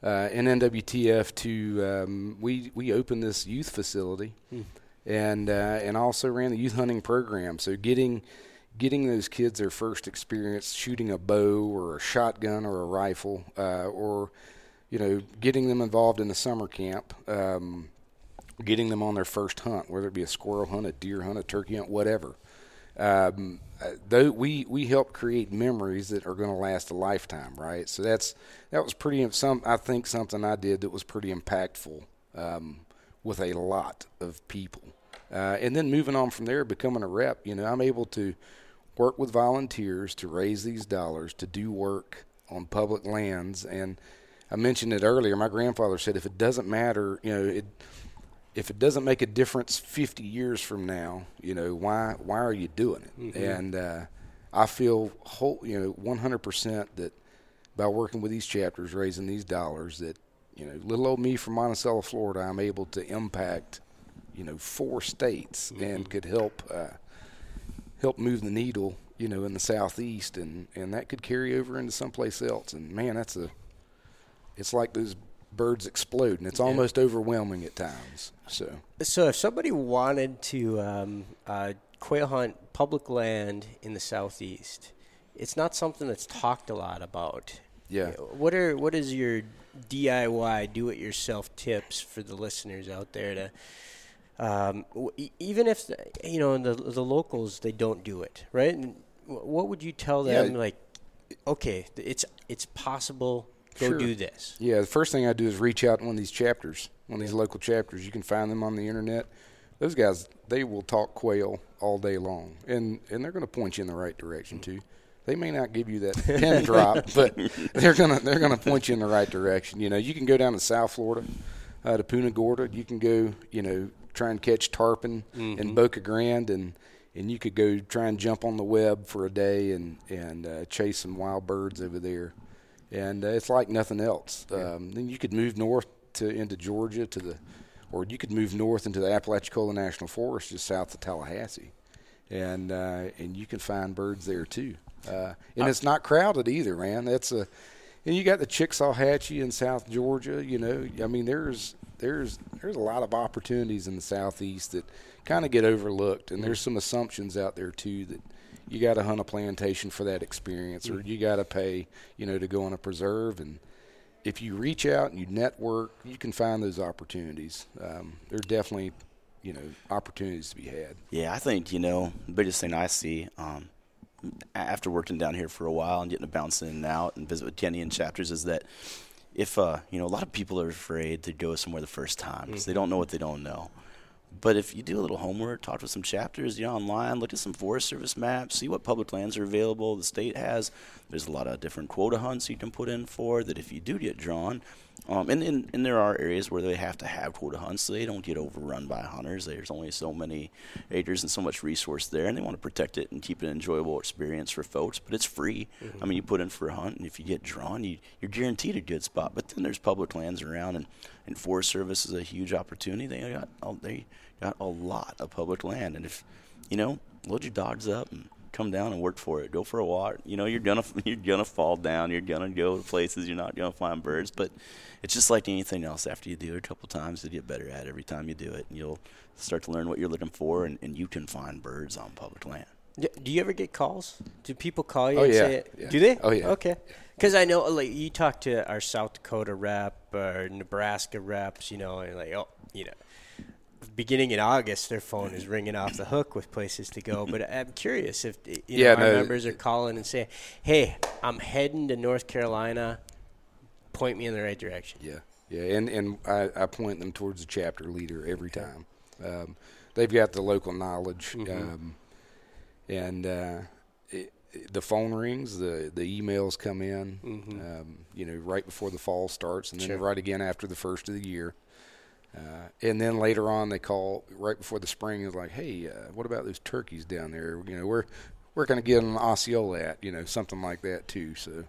uh, in NWTF. To um, we we opened this youth facility, and uh, and also ran the youth hunting program. So getting getting those kids their first experience shooting a bow or a shotgun or a rifle, uh, or you know, getting them involved in the summer camp. Um, getting them on their first hunt, whether it be a squirrel hunt, a deer hunt, a turkey hunt, whatever. Um, uh, though we we help create memories that are going to last a lifetime, right? So that's that was pretty some I think something I did that was pretty impactful um, with a lot of people. Uh, and then moving on from there, becoming a rep, you know, I'm able to work with volunteers to raise these dollars to do work on public lands. And I mentioned it earlier. My grandfather said, if it doesn't matter, you know, it if it doesn't make a difference 50 years from now, you know, why why are you doing it?
Mm-hmm.
And uh, I feel whole, you know, 100% that by working with these chapters, raising these dollars, that you know, little old me from Monticello, Florida, I'm able to impact, you know, four states
Mm-hmm.
and could help uh, help move the needle, you know, in the southeast, and and that could carry over into someplace else. And man, that's a it's like those birds explode, and it's almost overwhelming at times. So
So, if somebody wanted to um, uh, quail hunt public land in the southeast, it's not something that's talked a lot about.
Yeah.
What are what is your DIY do-it-yourself tips for the listeners out there to um, even if you know the the locals they don't do it right? And what would you tell them
Yeah.
like? Okay, it's it's possible. Go
Sure.
do this.
Yeah, the first thing I do is reach out to one of these chapters, one of these local chapters. You can find them on the internet. Those guys, they will talk quail all day long, and and they're going to point you in the right direction too. They may not give you that pin drop, but they're gonna they're gonna point you in the right direction. You know, you can go down to South Florida, uh, to Punta Gorda. You can go, you know, try and catch tarpon in Boca Grande, and and you could go try and jump on the Webb for a day and and uh, chase some wild birds over there and uh, it's like nothing else. Um, then you could move north to into Georgia to the, or you could move north into the Apalachicola National Forest just south of Tallahassee, and uh, and you can find birds there too. Uh, and it's not crowded either, man. That's a, and you got the Chickasawhatchee in South Georgia. You know, I mean, there's there's there's a lot of opportunities in the southeast that kind of get overlooked, and there's some assumptions out there too that you got to hunt a plantation for that experience, or you got to pay, you know, to go on a preserve. And if you reach out and you network, you can find those opportunities. Um, there are definitely, you know, opportunities to be had.
Yeah, I think you know the biggest thing I see um, after working down here for a while and getting to bounce in and out and visit with Kenny and chapters is that if uh, you know a lot of people are afraid to go somewhere the first time because they don't know what they don't know. But if you do a little homework, talk to some chapters, you know, online, look at some Forest Service maps, see what public lands are available. The state has. There's a lot of different quota hunts you can put in for that if you do get drawn. Um, and, and, and there are areas where they have to have quota hunts so they don't get overrun by hunters. There's only so many acres and so much resource there, and they want to protect it and keep it an enjoyable experience for folks. But it's free. I mean, you put in for a hunt, and if you get drawn, you, you're guaranteed a good spot. But then there's public lands around, and, and Forest Service is a huge opportunity. They got they got a lot of public land, and if you know, load your dogs up and come down and work for it. Go for a walk. You know, you're gonna you're gonna fall down. You're gonna go to places you're not gonna find birds, but it's just like anything else. After you do it a couple times, you get better at it every time you do it, and you'll start to learn what you're looking for, and, and you can find birds on public land.
Do you ever get calls? Do people call you
Oh,
and
yeah,
say,
yeah.
do they?
Oh, yeah.
Okay. Because I know, like, you talk to our South Dakota rep or Nebraska reps, you know, and like, oh, you know, beginning in August, their phone is ringing off the hook with places to go. But I'm curious if you
Yeah,
know, our
no.
members are calling and saying, "Hey, I'm heading to North Carolina. Point me in the right direction."
Yeah, yeah, and and I, I point them towards the chapter leader every time. Um, they've got the local knowledge, um, and uh, it, the phone rings, the the emails come in, um, you know, right before the fall starts, and then
Sure.
right again after the first of the year. Uh, and then later on, they call right before the spring. Is like, hey, uh, what about those turkeys down there? You know, where where can I get an Osceola at? You know, something like that too. So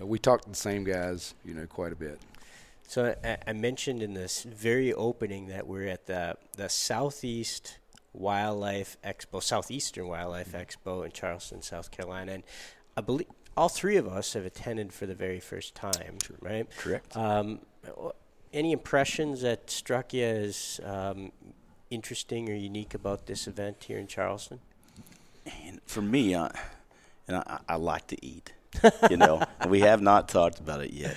uh, we talk to the same guys, you know, quite a bit.
So I, I mentioned in this very opening that we're at the the Southeast Wildlife Expo, Southeastern Wildlife Expo in Charleston, South Carolina, and I believe all three of us have attended for the very first time, right?
Correct.
Um, any impressions that struck you as um, interesting or unique about this event here in Charleston?
And for me, uh, and I, I like to eat, you know, and we have not talked about it yet.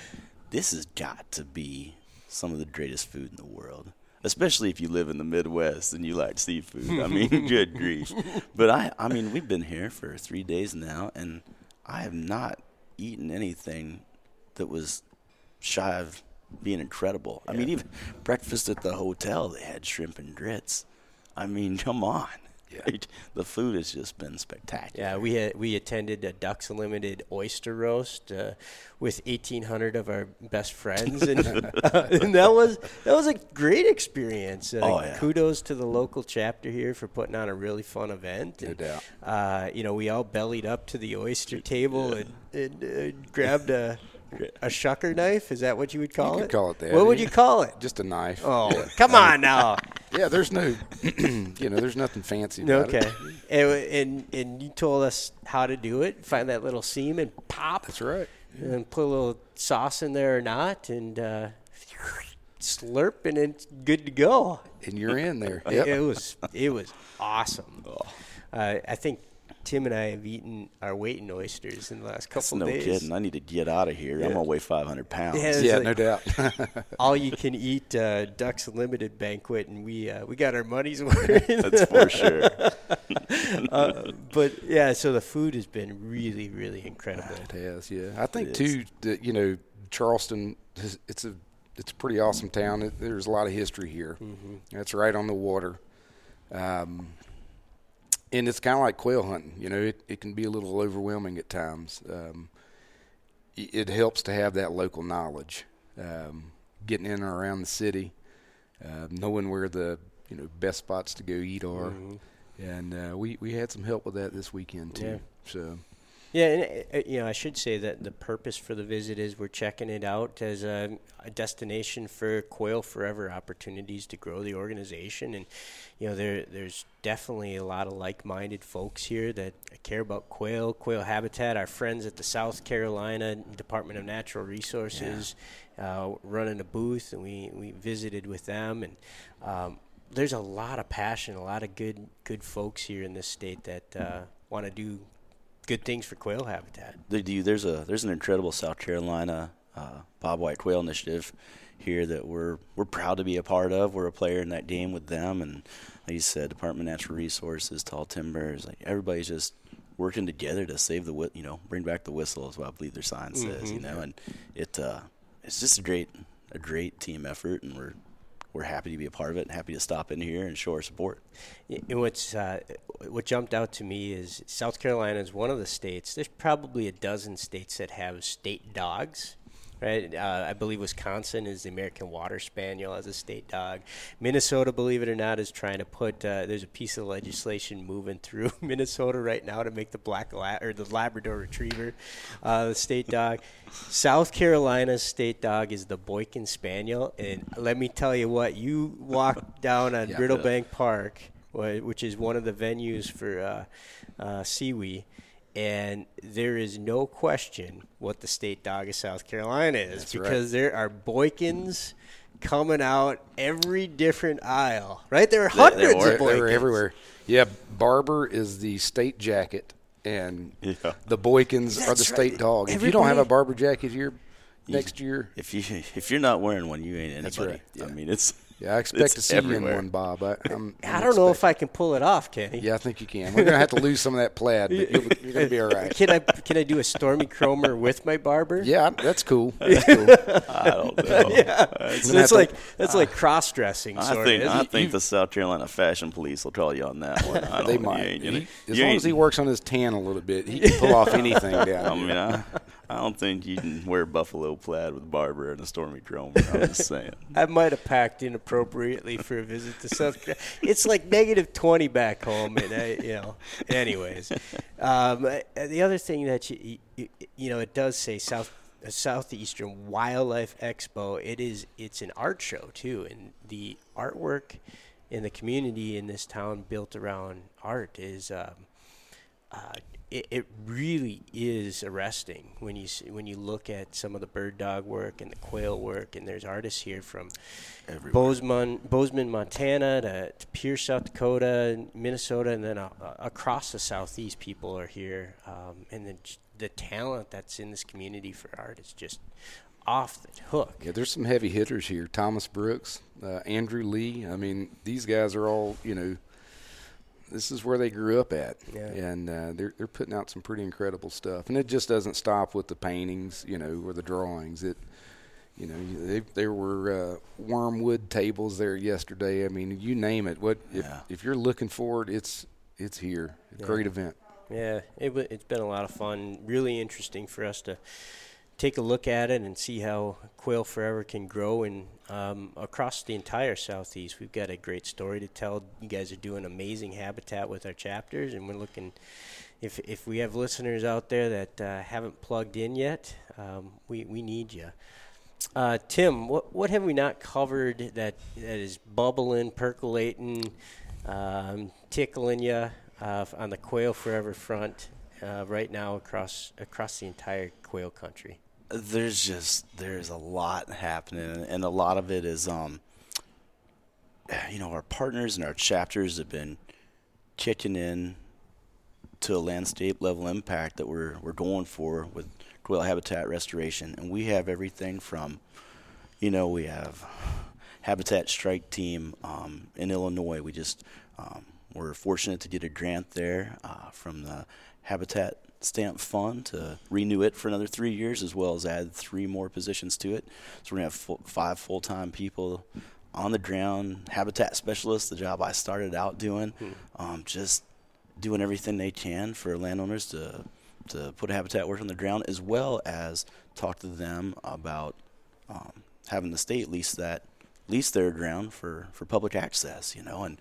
This has got to be some of the greatest food in the world, especially if you live in the Midwest and you like seafood. I mean, good grief. But I, I mean, we've been here for three days now, and I have not eaten anything that was shy of being incredible. I mean, even breakfast at the hotel, they had shrimp and grits. I mean, come on. great. The food has just been spectacular.
Yeah, we had, we attended a Ducks Unlimited oyster roast uh, with 1,800 of our best friends, and, and that was that was a great experience. Uh,
Oh, yeah.
Kudos to the local chapter here for putting on a really fun event.
No
and,
doubt.
Uh, you know, we all bellied up to the oyster table and, and uh, grabbed a a shucker knife. Is that what you would call
could
it?
call it that,
What would you call it?
Just a knife.
Oh,
Yeah.
come on now.
Yeah, there's no, you know, there's nothing fancy about
Okay.
it.
And, and and you told us how to do it. Find that little seam and pop.
That's right.
And put a little sauce in there or not, and uh, slurp, and it's good to go.
And you're in there.
It-
Yep.
It was it was awesome. Uh, I think Tim and I have eaten our weight in oysters in the last
That's
couple
no
days.
kidding. I need to get out of here. I'm gonna weigh 500 pounds.
Yeah,
yeah,
like-
no doubt.
All you can eat uh, Ducks Limited banquet, and we uh, we got our money's worth.
That's for sure.
uh, but yeah, so the food has been really, really incredible.
It has, yeah. I think
It
too that you know Charleston. It's a it's a pretty awesome town. It, there's a lot of history here.
Mm-hmm.
That's right on the water, um, and it's kind of like quail hunting. You know, it, it can be a little overwhelming at times. Um, it helps to have that local knowledge, um, getting in and around the city, uh, knowing where the you know best spots to go eat are,
Mm-hmm.
and uh, we we had some help with that this weekend too.
Yeah.
So.
Yeah, and uh, you know, I should say that the purpose for the visit is we're checking it out as a, a destination for Quail Forever opportunities to grow the organization, and you know, there there's definitely a lot of like-minded folks here that care about quail, quail habitat. Our friends at the South Carolina Department of Natural Resources uh, running a booth, and we we visited with them, and um, there's a lot of passion, a lot of good good folks here in this state that uh, want to do good things for quail habitat.
They do. There's a there's an incredible South Carolina uh, Bobwhite Quail Initiative here that we're we're proud to be a part of. We're a player in that game with them, and like you said, Department of Natural Resources, Tall Timbers, like everybody's just working together to save the you know bring back the whistle is what I believe their sign says. You know, and it uh, it's just a great a great team effort, and we're we're happy to be a part of it and happy to stop in here and show our support.
And what's uh, what jumped out to me is South Carolina is one of the states. There's probably a dozen states that have state dogs. Right, uh, I believe Wisconsin is the American Water Spaniel as a state dog. Minnesota, believe it or not, is trying to put. Uh, there's a piece of legislation moving through Minnesota right now to make the black la- or the Labrador Retriever uh, the state dog. South Carolina's state dog is the Boykin Spaniel, and let me tell you what, you walk down on
Yeah.
Brittlebank Park, which is one of the venues for uh, uh, SEWE, and there is no question what the state dog of South Carolina is
That's right.
because there are Boykins coming out every different aisle. Right, there are
They- they
hundreds
were-
of
They
Boykins
were everywhere. Yeah, Barbour is the state jacket, and
Yeah.
the Boykins are the state
right.
dog. If you don't have a Barbour jacket here next year,
If you if you're not wearing one, you ain't
That's
anybody.
right, yeah.
I mean, it's
yeah, I expect
It's
to see you in one, Bob. I, I'm,
I don't know if I can pull it off, Kenny.
Yeah, I think you can. We're gonna have to lose some of that plaid, but you'll, you're gonna be all right.
Can I can I do a Stormy Kromer with my Barbour?
Yeah, that's cool. That's cool.
I don't know.
yeah.
have
that's
to-
like that's ah. like cross dressing.
I
Sort
think
of.
I think the South Carolina Fashion Police will call you on that one. I don't,
They
you
might.
ain't gonna-
He- as long as he works on his tan a little bit, he can pull off anything down.
I mean, I, I don't think you can wear buffalo plaid with Barbour and a Stormy Kromer. I'm just saying.
I might have packed inappropriately for a visit to South Carolina. It's like negative 20 back home, and I, you know. Anyways, um, uh, the other thing that you, you you know it does say South uh, Southeastern Wildlife Expo. It is it's an art show too, and the artwork in the community in this town built around art is. Um, uh, it, it really is arresting when you s- when you look at some of the bird dog work and the quail work, and there's artists here from
Everywhere.
Bozeman, Bozeman, Montana to, to Pierce, South Dakota, Minnesota, and then uh, across the southeast, people are here, um, and the the talent that's in this community for art is just off the hook.
Yeah, there's some heavy hitters here. Thomas Brooks, uh, Andrew Lee. I mean, these guys are all you know. This is where they grew up at,
Yeah.
and uh, they're they're putting out some pretty incredible stuff. And it just doesn't stop with the paintings, you know, or the drawings. It, you know, they, there were uh, wormwood tables there yesterday. I mean, you name it. What if
Yeah.
if you're looking for it, it's it's here. Great event.
Yeah, it, it's been a lot of fun. Really interesting for us to take a look at it and see how Quail Forever can grow and um, across the entire southeast. We've got a great story to tell. You guys are doing amazing habitat with our chapters, and we're looking. If if we have listeners out there that uh, haven't plugged in yet, um, we we need you. Uh, Tim, what what have we not covered that that is bubbling, percolating, um, tickling you uh, on the Quail Forever front uh, right now across across the entire quail country?
There's just there's a lot happening, and a lot of it is um, you know, our partners and our chapters have been kicking in to a landscape level impact that we're we're going for with quail habitat restoration, and we have everything from, you know, we have Habitat Strike Team um, in Illinois. We just um, we're fortunate to get a grant there uh, from the Habitat Stamp Fund to renew it for another three years, as well as add three more positions to it. So we're gonna have full, five full-time people on the ground, habitat specialists, the job I started out doing, hmm. um, just doing everything they can for landowners to to put habitat work on the ground, as well as talk to them about um, having the state lease that lease their ground for for public access, you know, and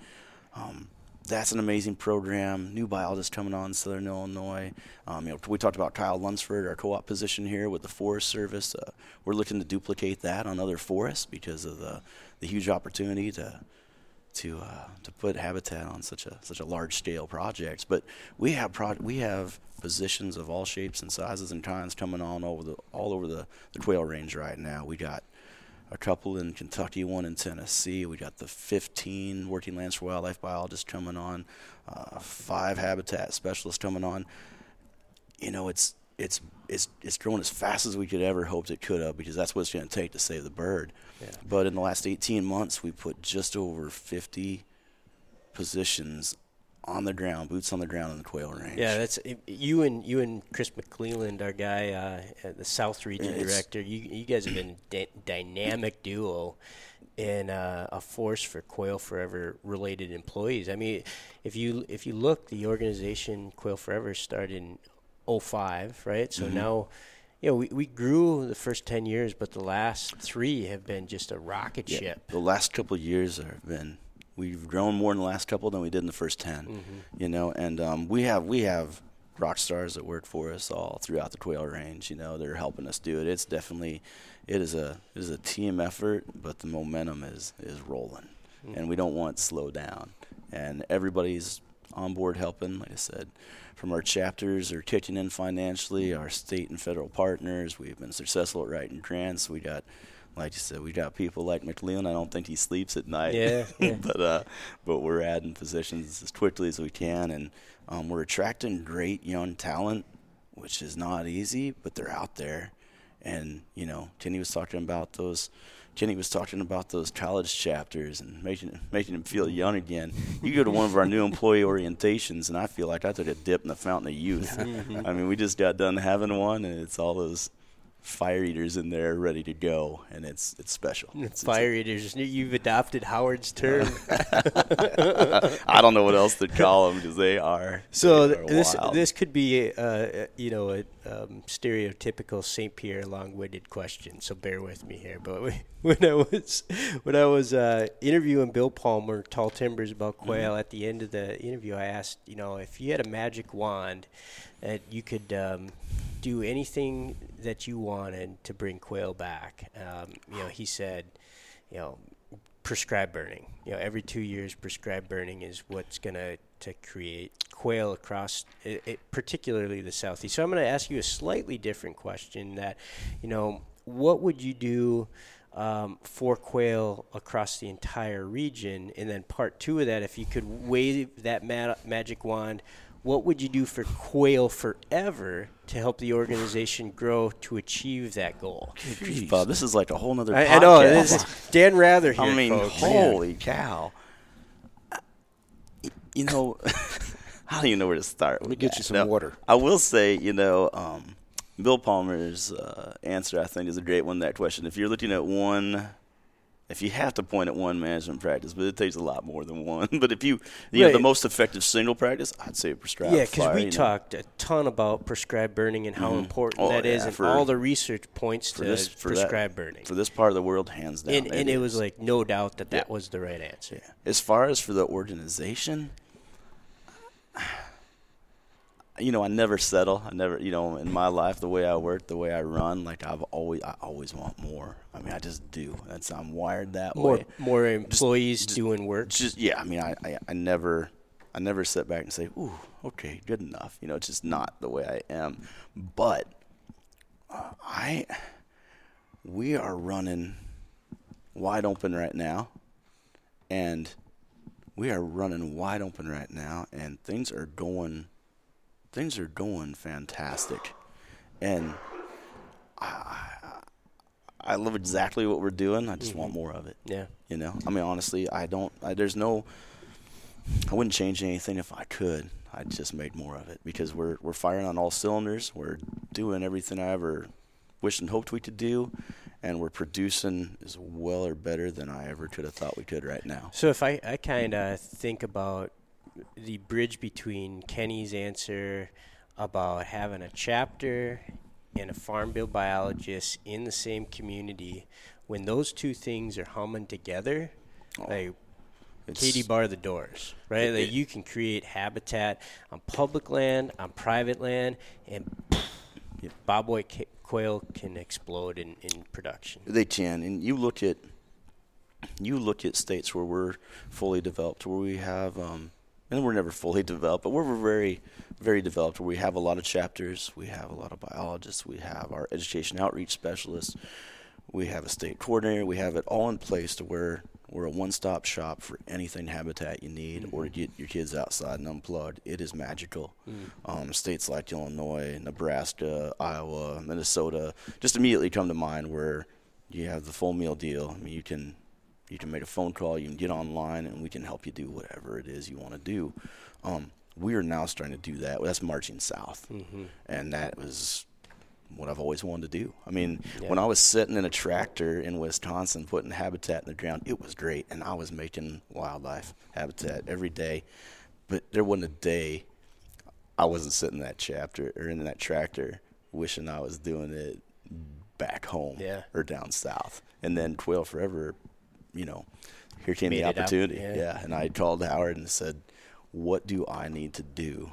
um, that's an amazing program. New biologist coming on in Southern Illinois. Um, you know, we talked about Kyle Lunsford, our co-op position here with the Forest Service. Uh, we're looking to duplicate that on other forests because of the the huge opportunity to to uh, to put habitat on such a such a large scale projects. But we have pro- we have positions of all shapes and sizes and kinds coming on over the all over the, the quail range right now. We got a couple in Kentucky, one in Tennessee. We got the 15 working lands for wildlife biologists coming on, uh, five habitat specialists coming on. You know, it's it's it's it's growing as fast as we could ever hoped it could have because that's what it's going to take to save the bird. Yeah. But in the last 18 months, we put just over 50 positions on the ground, boots on the ground in the quail range.
Yeah, that's you and you and Chris McClelland, our guy, uh, the South Region it's, Director. You you guys have been a dynamic duo and uh, a force for Quail Forever related employees. I mean, if you if you look, the organization Quail Forever started in 05, right? So mm-hmm. now, you know, we, we grew the first 10 years, but the last three have been just a rocket yeah, ship.
The last couple of years have been we've grown more in the last couple than we did in the first 10 mm-hmm. you know and um, we have we have rock stars that work for us all throughout the quail range you know they're helping us do it. It's definitely it is a it is a team effort but the momentum is is rolling. Mm-hmm. and we don't want to slow down. And everybody's on board helping like i said from our chapters are kicking in financially our state and federal partners. We've been successful at writing grants. We got like you said, we got people like McLean. I don't think he sleeps at night.
Yeah. yeah.
but uh, but we're adding positions as quickly as we can, and um, we're attracting great young talent, which is not easy, but they're out there. And you know, Kenny was talking about those. Kenny was talking about those college chapters and making making him feel young again. You go to one of our new employee orientations, and I feel like I took a dip in the fountain of youth. I mean, we just got done having one, and it's all those fire eaters in there ready to go, and it's it's special.
It's, fire it's eaters. You've adopted Howard's term.
I don't know what else to call them because they are.
So
they are
this
wild.
this could be uh, you know a um, stereotypical St. Pierre long-winded question. So bear with me here. But when I was when I was uh, interviewing Bill Palmer, Tall Timbers about quail, mm-hmm. at the end of the interview, I asked you know if you had a magic wand that you could um, do anything that you wanted to bring quail back. Um, you know, he said, you know, prescribed burning. You know, every two years, prescribed burning is what's going to to create quail across, it, it, particularly the southeast. So I'm going to ask you a slightly different question. That, you know, what would you do? Um, for quail across the entire region, and then part two of that, if you could wave that ma- magic wand, what would you do for Quail Forever to help the organization grow to achieve that goal?
Jeez, Bob, this is like a whole other.
I, I know. This is Dan Rather here.
I mean,
folks.
holy cow! You know, I don't even know where to start.
Let me get you some now, water.
I will say, you know, um, Bill Palmer's uh, answer, I think, is a great one. That question. If you're looking at one if you have to point at one management practice, but it takes a lot more than one. but if you, you know, the most effective single practice, I'd say a prescribed
Yeah, because we
you know.
talked a ton about prescribed burning and how mm-hmm. important
Oh,
that is,
yeah,
and
for-
all the research points to
this for that-
prescribed burning.
for this part of the world, hands down.
and and it was like no doubt that that
Yeah.
was the right answer.
Yeah. As far as for the organization, you know, I never settle. I never, you know, in my life, the way I work, the way I run, like I've always, I always want more. I mean, I just do. That's I'm wired that
More
way.
more employees doing work.
Just yeah. I mean, I, I, I never, I never sit back and say, "Ooh, okay, good enough." You know, it's just not the way I am. But uh, I, we are running wide open right now, and we are running wide open right now, and things are going, things are going fantastic, and I, I love exactly what we're doing. I just want mm-hmm. more of it.
Yeah.
You know, I mean, honestly, I don't. I, there's no. I wouldn't change anything if I could. I'd just made more of it because we're we're firing on all cylinders. We're doing everything I ever wished and hoped we could do, and we're producing as well or better than I ever could have thought we could right now.
So if I, I kind of think about the bridge between Kenny's answer about having a chapter and a farm bill biologist in the same community, when those two things are humming together, like Katie bar the doors, right?
It-
like
it-
you can create habitat on public land, on private land, and
Yep.
bobwhite ca- quail can explode in, in production.
They can, and you look at you look at states where we're fully developed, where we have, um, and we're never fully developed, but we're very, very developed, we have a lot of chapters, we have a lot of biologists, we have our education outreach specialists, we have a state coordinator, we have it all in place to where we're a one-stop shop for anything habitat you need or to get your kids outside and unplugged. It is magical. Um, states like Illinois, Nebraska, Iowa, Minnesota just immediately come to mind where you have the full meal deal. I mean, you can you can make a phone call, you can get online, and we can help you do whatever it is you want to do. Um, we are now starting to do that. That's marching south, and that was what I've always wanted to do. I mean,
Yeah.
when I was sitting in a tractor in Wisconsin putting habitat in the ground, it was great, and I was making wildlife habitat every day. But there wasn't a day I wasn't sitting in that chapter or in that tractor wishing I was doing it back home
Yeah.
or down south. And then Quail Forever, you know, here came
Made
the opportunity.
yeah.
yeah, and I called Howard and said, "What do I need to do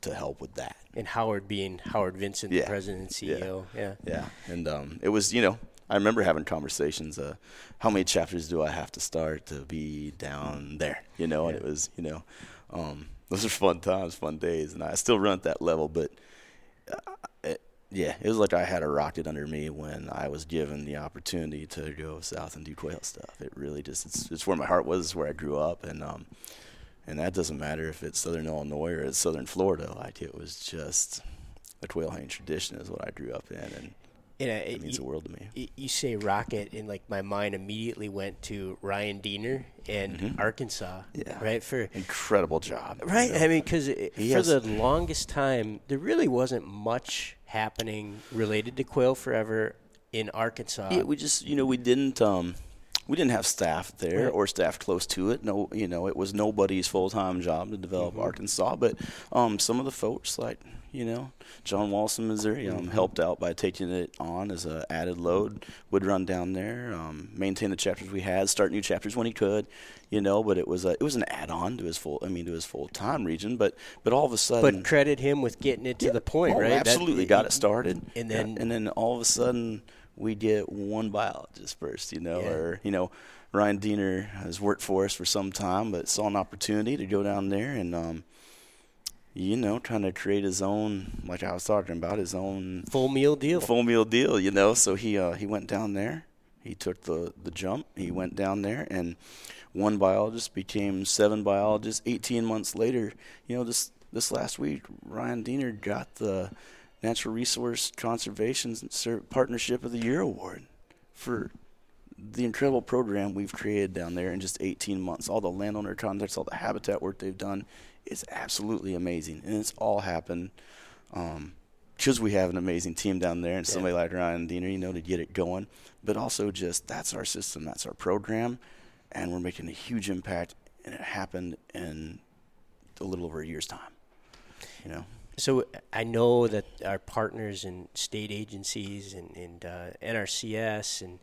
to help with that?"
And Howard being Howard Vincent, the president and CEO. Yeah.
Yeah, and um, it was you know I remember having conversations. Uh, how many chapters do I have to start to be down there? You know, and it was you know um, those are fun times, fun days, and I still run at that level. But uh, yeah, it was like I had a rocket under me when I was given the opportunity to go south and do quail stuff. It really just it's, it's where my heart was, where I grew up, and um, and that doesn't matter if it's Southern Illinois or it's Southern Florida. Like it was just the quail hunting tradition is what I grew up in, and
And uh,
it means
you,
the world to me.
you say rocket, and like my mind immediately went to Ryan Diener and Arkansas.
Mm-hmm. Yeah.
Right for
Incredible job.
right.
you know.
I mean, because for the longest time, there really wasn't much happening related to Quail Forever in Arkansas.
Yeah, we just you know we didn't um we didn't have staff there
Right.
or staff close to it. No, you know it was nobody's full time job to develop Arkansas. But um some of the folks like you know John in Missouri um, helped out by taking it on as a added load. Would run down there, um, maintain the chapters we had, start new chapters when he could, you know. But it was a, it was an add on to his full I mean to his full time region. But but all of a sudden
but credit him with getting it to
Yeah.
the point,
Oh,
right? That-
Absolutely, got it started,
and
Yeah.
then-
and then all of a sudden we get one biologist first, you know,
Yeah.
or you know, Ryan Diener has worked for us for some time, but saw an opportunity to go down there and, um, you know, trying to create his own, like I was talking about, his own
full meal deal.
full meal deal, you know. So he uh, he went down there. He took the the jump. He went down there, and one biologist became seven biologists. Eighteen months later, you know, this this last week, Ryan Diener got the Natural Resource Conservation Partnership of the Year award for the incredible program we've created down there in just 18 months. All the landowner contacts, all the habitat work they've done, it's absolutely amazing, and it's all happened um, because we have an amazing team down there and somebody like Ryan Diener, you know, to get it going. But also just that's our system, that's our program, and we're making a huge impact. And it happened in a little over a year's time. You know.
So I know that our partners in state agencies and, and uh, NRCS and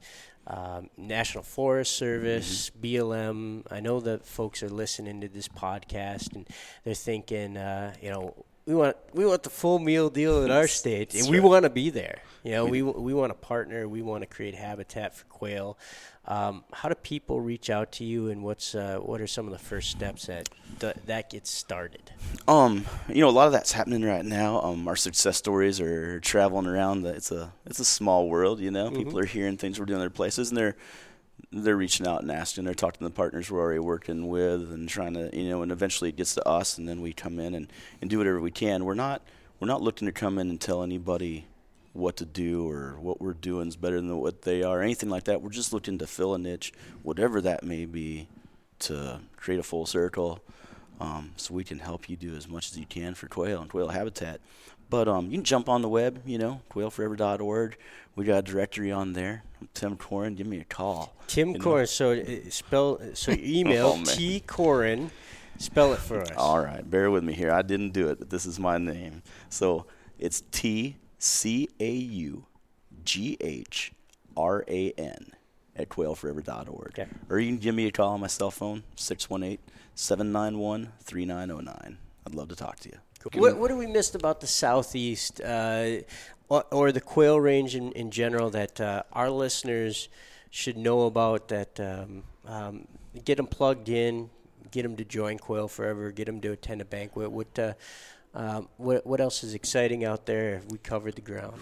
um, National Forest Service, mm-hmm. BLM. I know that folks are listening to this podcast and they're thinking, uh, you know, we want we want the full meal deal in our state, and we want to be there. You know, we we want to partner. We want to create habitat for quail. Um, how do people reach out to you, and what's uh, what are some of the first steps that th- that gets started?
Um, you know, a lot of that's happening right now. Um, our success stories are traveling around. The, it's a it's a small world. You know, mm-hmm. people are hearing things we're doing in other places, and they're they're reaching out and asking. They're talking to the partners we're already working with and trying to, you know, and eventually it gets to us, and then we come in and, and do whatever we can. We're not we're not looking to come in and tell anybody what to do or what we're doing is better than what they are, anything like that. We're just looking to fill a niche, whatever that may be, to create a full circle, um, so we can help you do as much as you can for quail and quail habitat. But um, you can jump on the web, you know, quailforever.org. We got a directory on there. I'm Tim Caughran. Give me a call.
Tim Caughran. So uh, spell. So email oh, T Caughran. Spell it for us.
All right. Bear with me here. I didn't do it, but this is my name. So it's T C A U G H R A N at quailforever.org. Okay. Or you can give me a call on my cell phone, 618 791 3909. I'd love to talk to you.
What, what have we missed about the Southeast uh, or, the quail range in, in general that uh, our listeners should know about that um, um, get them plugged in, get them to join Quail Forever, get them to attend a banquet? What, uh, um, what, what else is exciting out there? Have we covered the ground?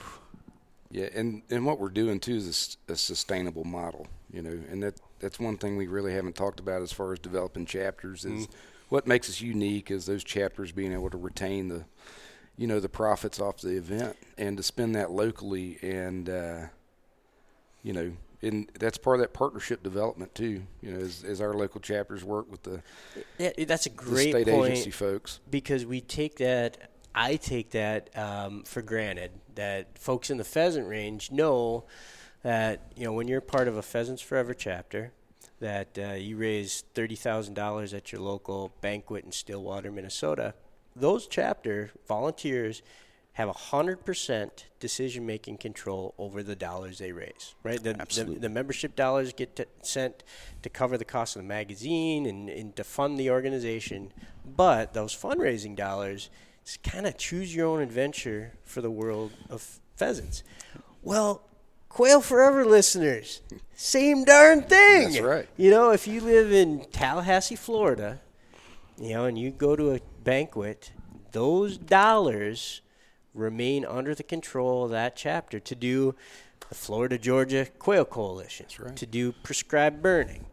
Yeah, and, and what we're doing too is a, a sustainable model, you know, and that that's one thing we really haven't talked about as far as developing chapters is mm what makes us unique is those chapters being able to retain the you know the profits off the event and to spend that locally and uh, you know and that's part of that partnership development too you know as, as our local chapters work with the
yeah that's a great
state
point
agency folks.
because we take that I take that um, for granted that folks in the pheasant range know that you know when you're part of a Pheasants Forever chapter that uh, you raise $30,000 at your local banquet in Stillwater, Minnesota, those chapter volunteers have 100% decision making control over the dollars they raise, right? The, the, the, membership dollars get to, sent to cover the cost of the magazine and, and to fund the organization, but those fundraising dollars kind of choose your own adventure for the world of pheasants. Well, Quail Forever listeners, same darn thing.
That's right.
You know, if you live in Tallahassee, Florida, you know, and you go to a banquet, those dollars remain under the control of that chapter to do the Florida Georgia Quail Coalition,
right.
to do prescribed burning,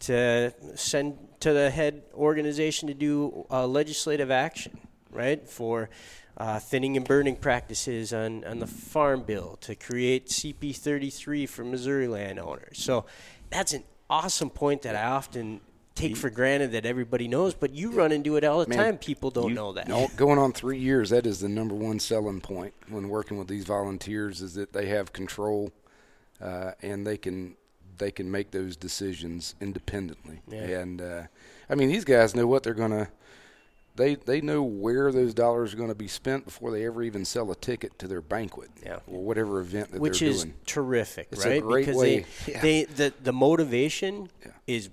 to send to the head organization to do uh, legislative action, right, for uh, thinning and burning practices on, on the farm bill to create CP 33 for Missouri landowners. So that's an awesome point that I often take for granted that everybody knows, but you run into it all the Man, time. People don't you, know that.
going on three years, that is the number one selling point when working with these volunteers is that they have control uh, and they can they can make those decisions independently. Yeah. And uh, I mean, these guys know what they're going to they they know where those dollars are going to be spent before they ever even sell a ticket to their banquet
yeah.
or whatever event that
Which
they're doing.
Which is terrific,
it's
right?
A great
because
way.
They,
yeah.
they the the motivation yeah. is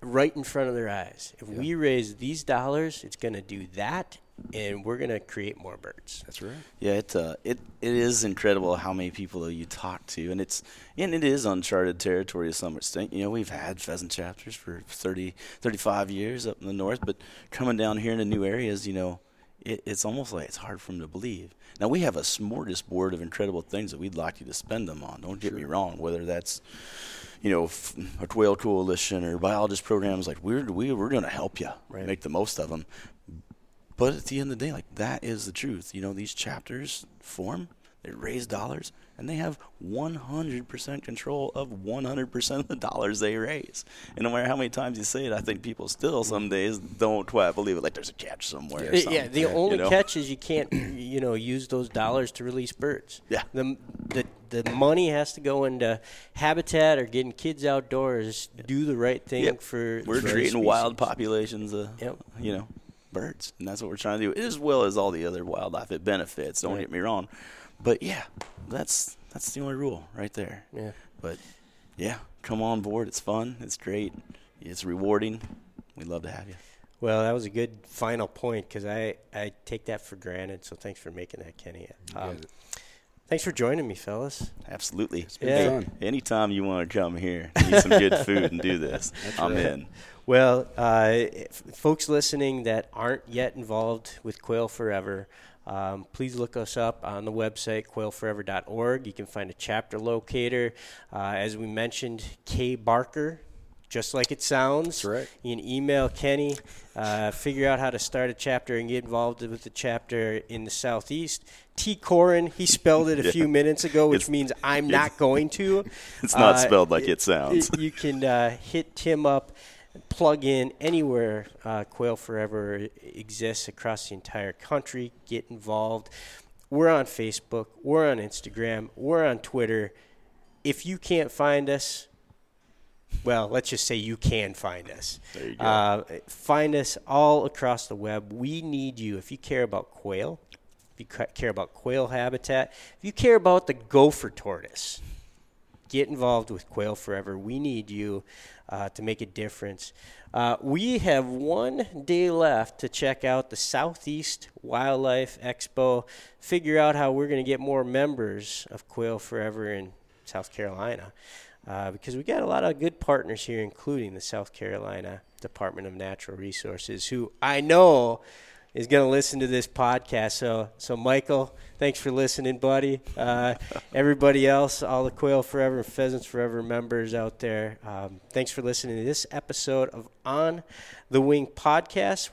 right in front of their eyes. If we raise these dollars, it's going to do that and we're gonna create more birds.
That's right.
Yeah, it uh, it it is incredible how many people you talk to, and it's and it is uncharted territory to some extent. You know, we've had pheasant chapters for 30, 35 years up in the north, but coming down here into new areas, you know, it, it's almost like it's hard for them to believe. Now we have a smorgasbord of incredible things that we'd like you to spend them on. Don't get
sure.
me wrong. Whether that's you know, a quail coalition or biologist programs, like we're we, we're going to help you
right.
make the most of them. But at the end of the day, like that is the truth. You know, these chapters form, they raise dollars, and they have 100% control of 100% of the dollars they raise. And no matter how many times you say it, I think people still some days don't quite believe it. Like there's a catch somewhere. or
Yeah,
something,
the only
you know?
catch is you can't, you know, use those dollars to release birds.
Yeah.
The, the the money has to go into habitat or getting kids outdoors. Do the right thing
Yep.
for.
We're
for
creating wild populations of,
Yep.
you know, birds, and that's what we're trying to do, as well as all the other wildlife it benefits. Don't
Right.
get me wrong, but yeah, that's that's the only rule right there.
Yeah.
But yeah, come on board. It's fun. It's great. It's rewarding. We'd love to have you.
Well, that was a good final point because I, I take that for granted. So thanks for making that, Kenny. Um,
got it.
Thanks for joining me, fellas.
Absolutely.
been
Yeah.
fun.
Anytime you want to come here, eat some good food, and do this, I'm
right.
in.
Well, uh, if folks listening that aren't yet involved with Quail Forever, um, please look us up on the website, quailforever.org. You can find a chapter locator. Uh, as we mentioned, K Barker, just like it sounds.
That's right.
You can email Kenny, uh, figure out how to start a chapter and get involved with the chapter in the Southeast. T. Caughran, he spelled it a few minutes ago, which
It's-
means I'm not going to.
It's not
Uh,
spelled like it sounds.
you can uh, hit Tim up, plug in anywhere uh, Quail Forever exists across the entire country. Get involved. We're on Facebook. We're on Instagram. We're on Twitter. If you can't find us, well, let's just say you can find us.
There you go.
Uh, find us all across the web. We need you. If you care about quail, you care about quail habitat, if you care about the gopher tortoise, get involved with Quail Forever. We need you uh, to make a difference. Uh, we have one day left to check out the Southeast Wildlife Expo, figure out how we're going to get more members of Quail Forever in South Carolina. Uh, because we got a lot of good partners here, including the South Carolina Department of Natural Resources, who I know is going to listen to this podcast. So, so Michael, thanks for listening, buddy. Uh, everybody else, all the Quail Forever and Pheasants Forever members out there, um, thanks for listening to this episode of On the Wing podcast.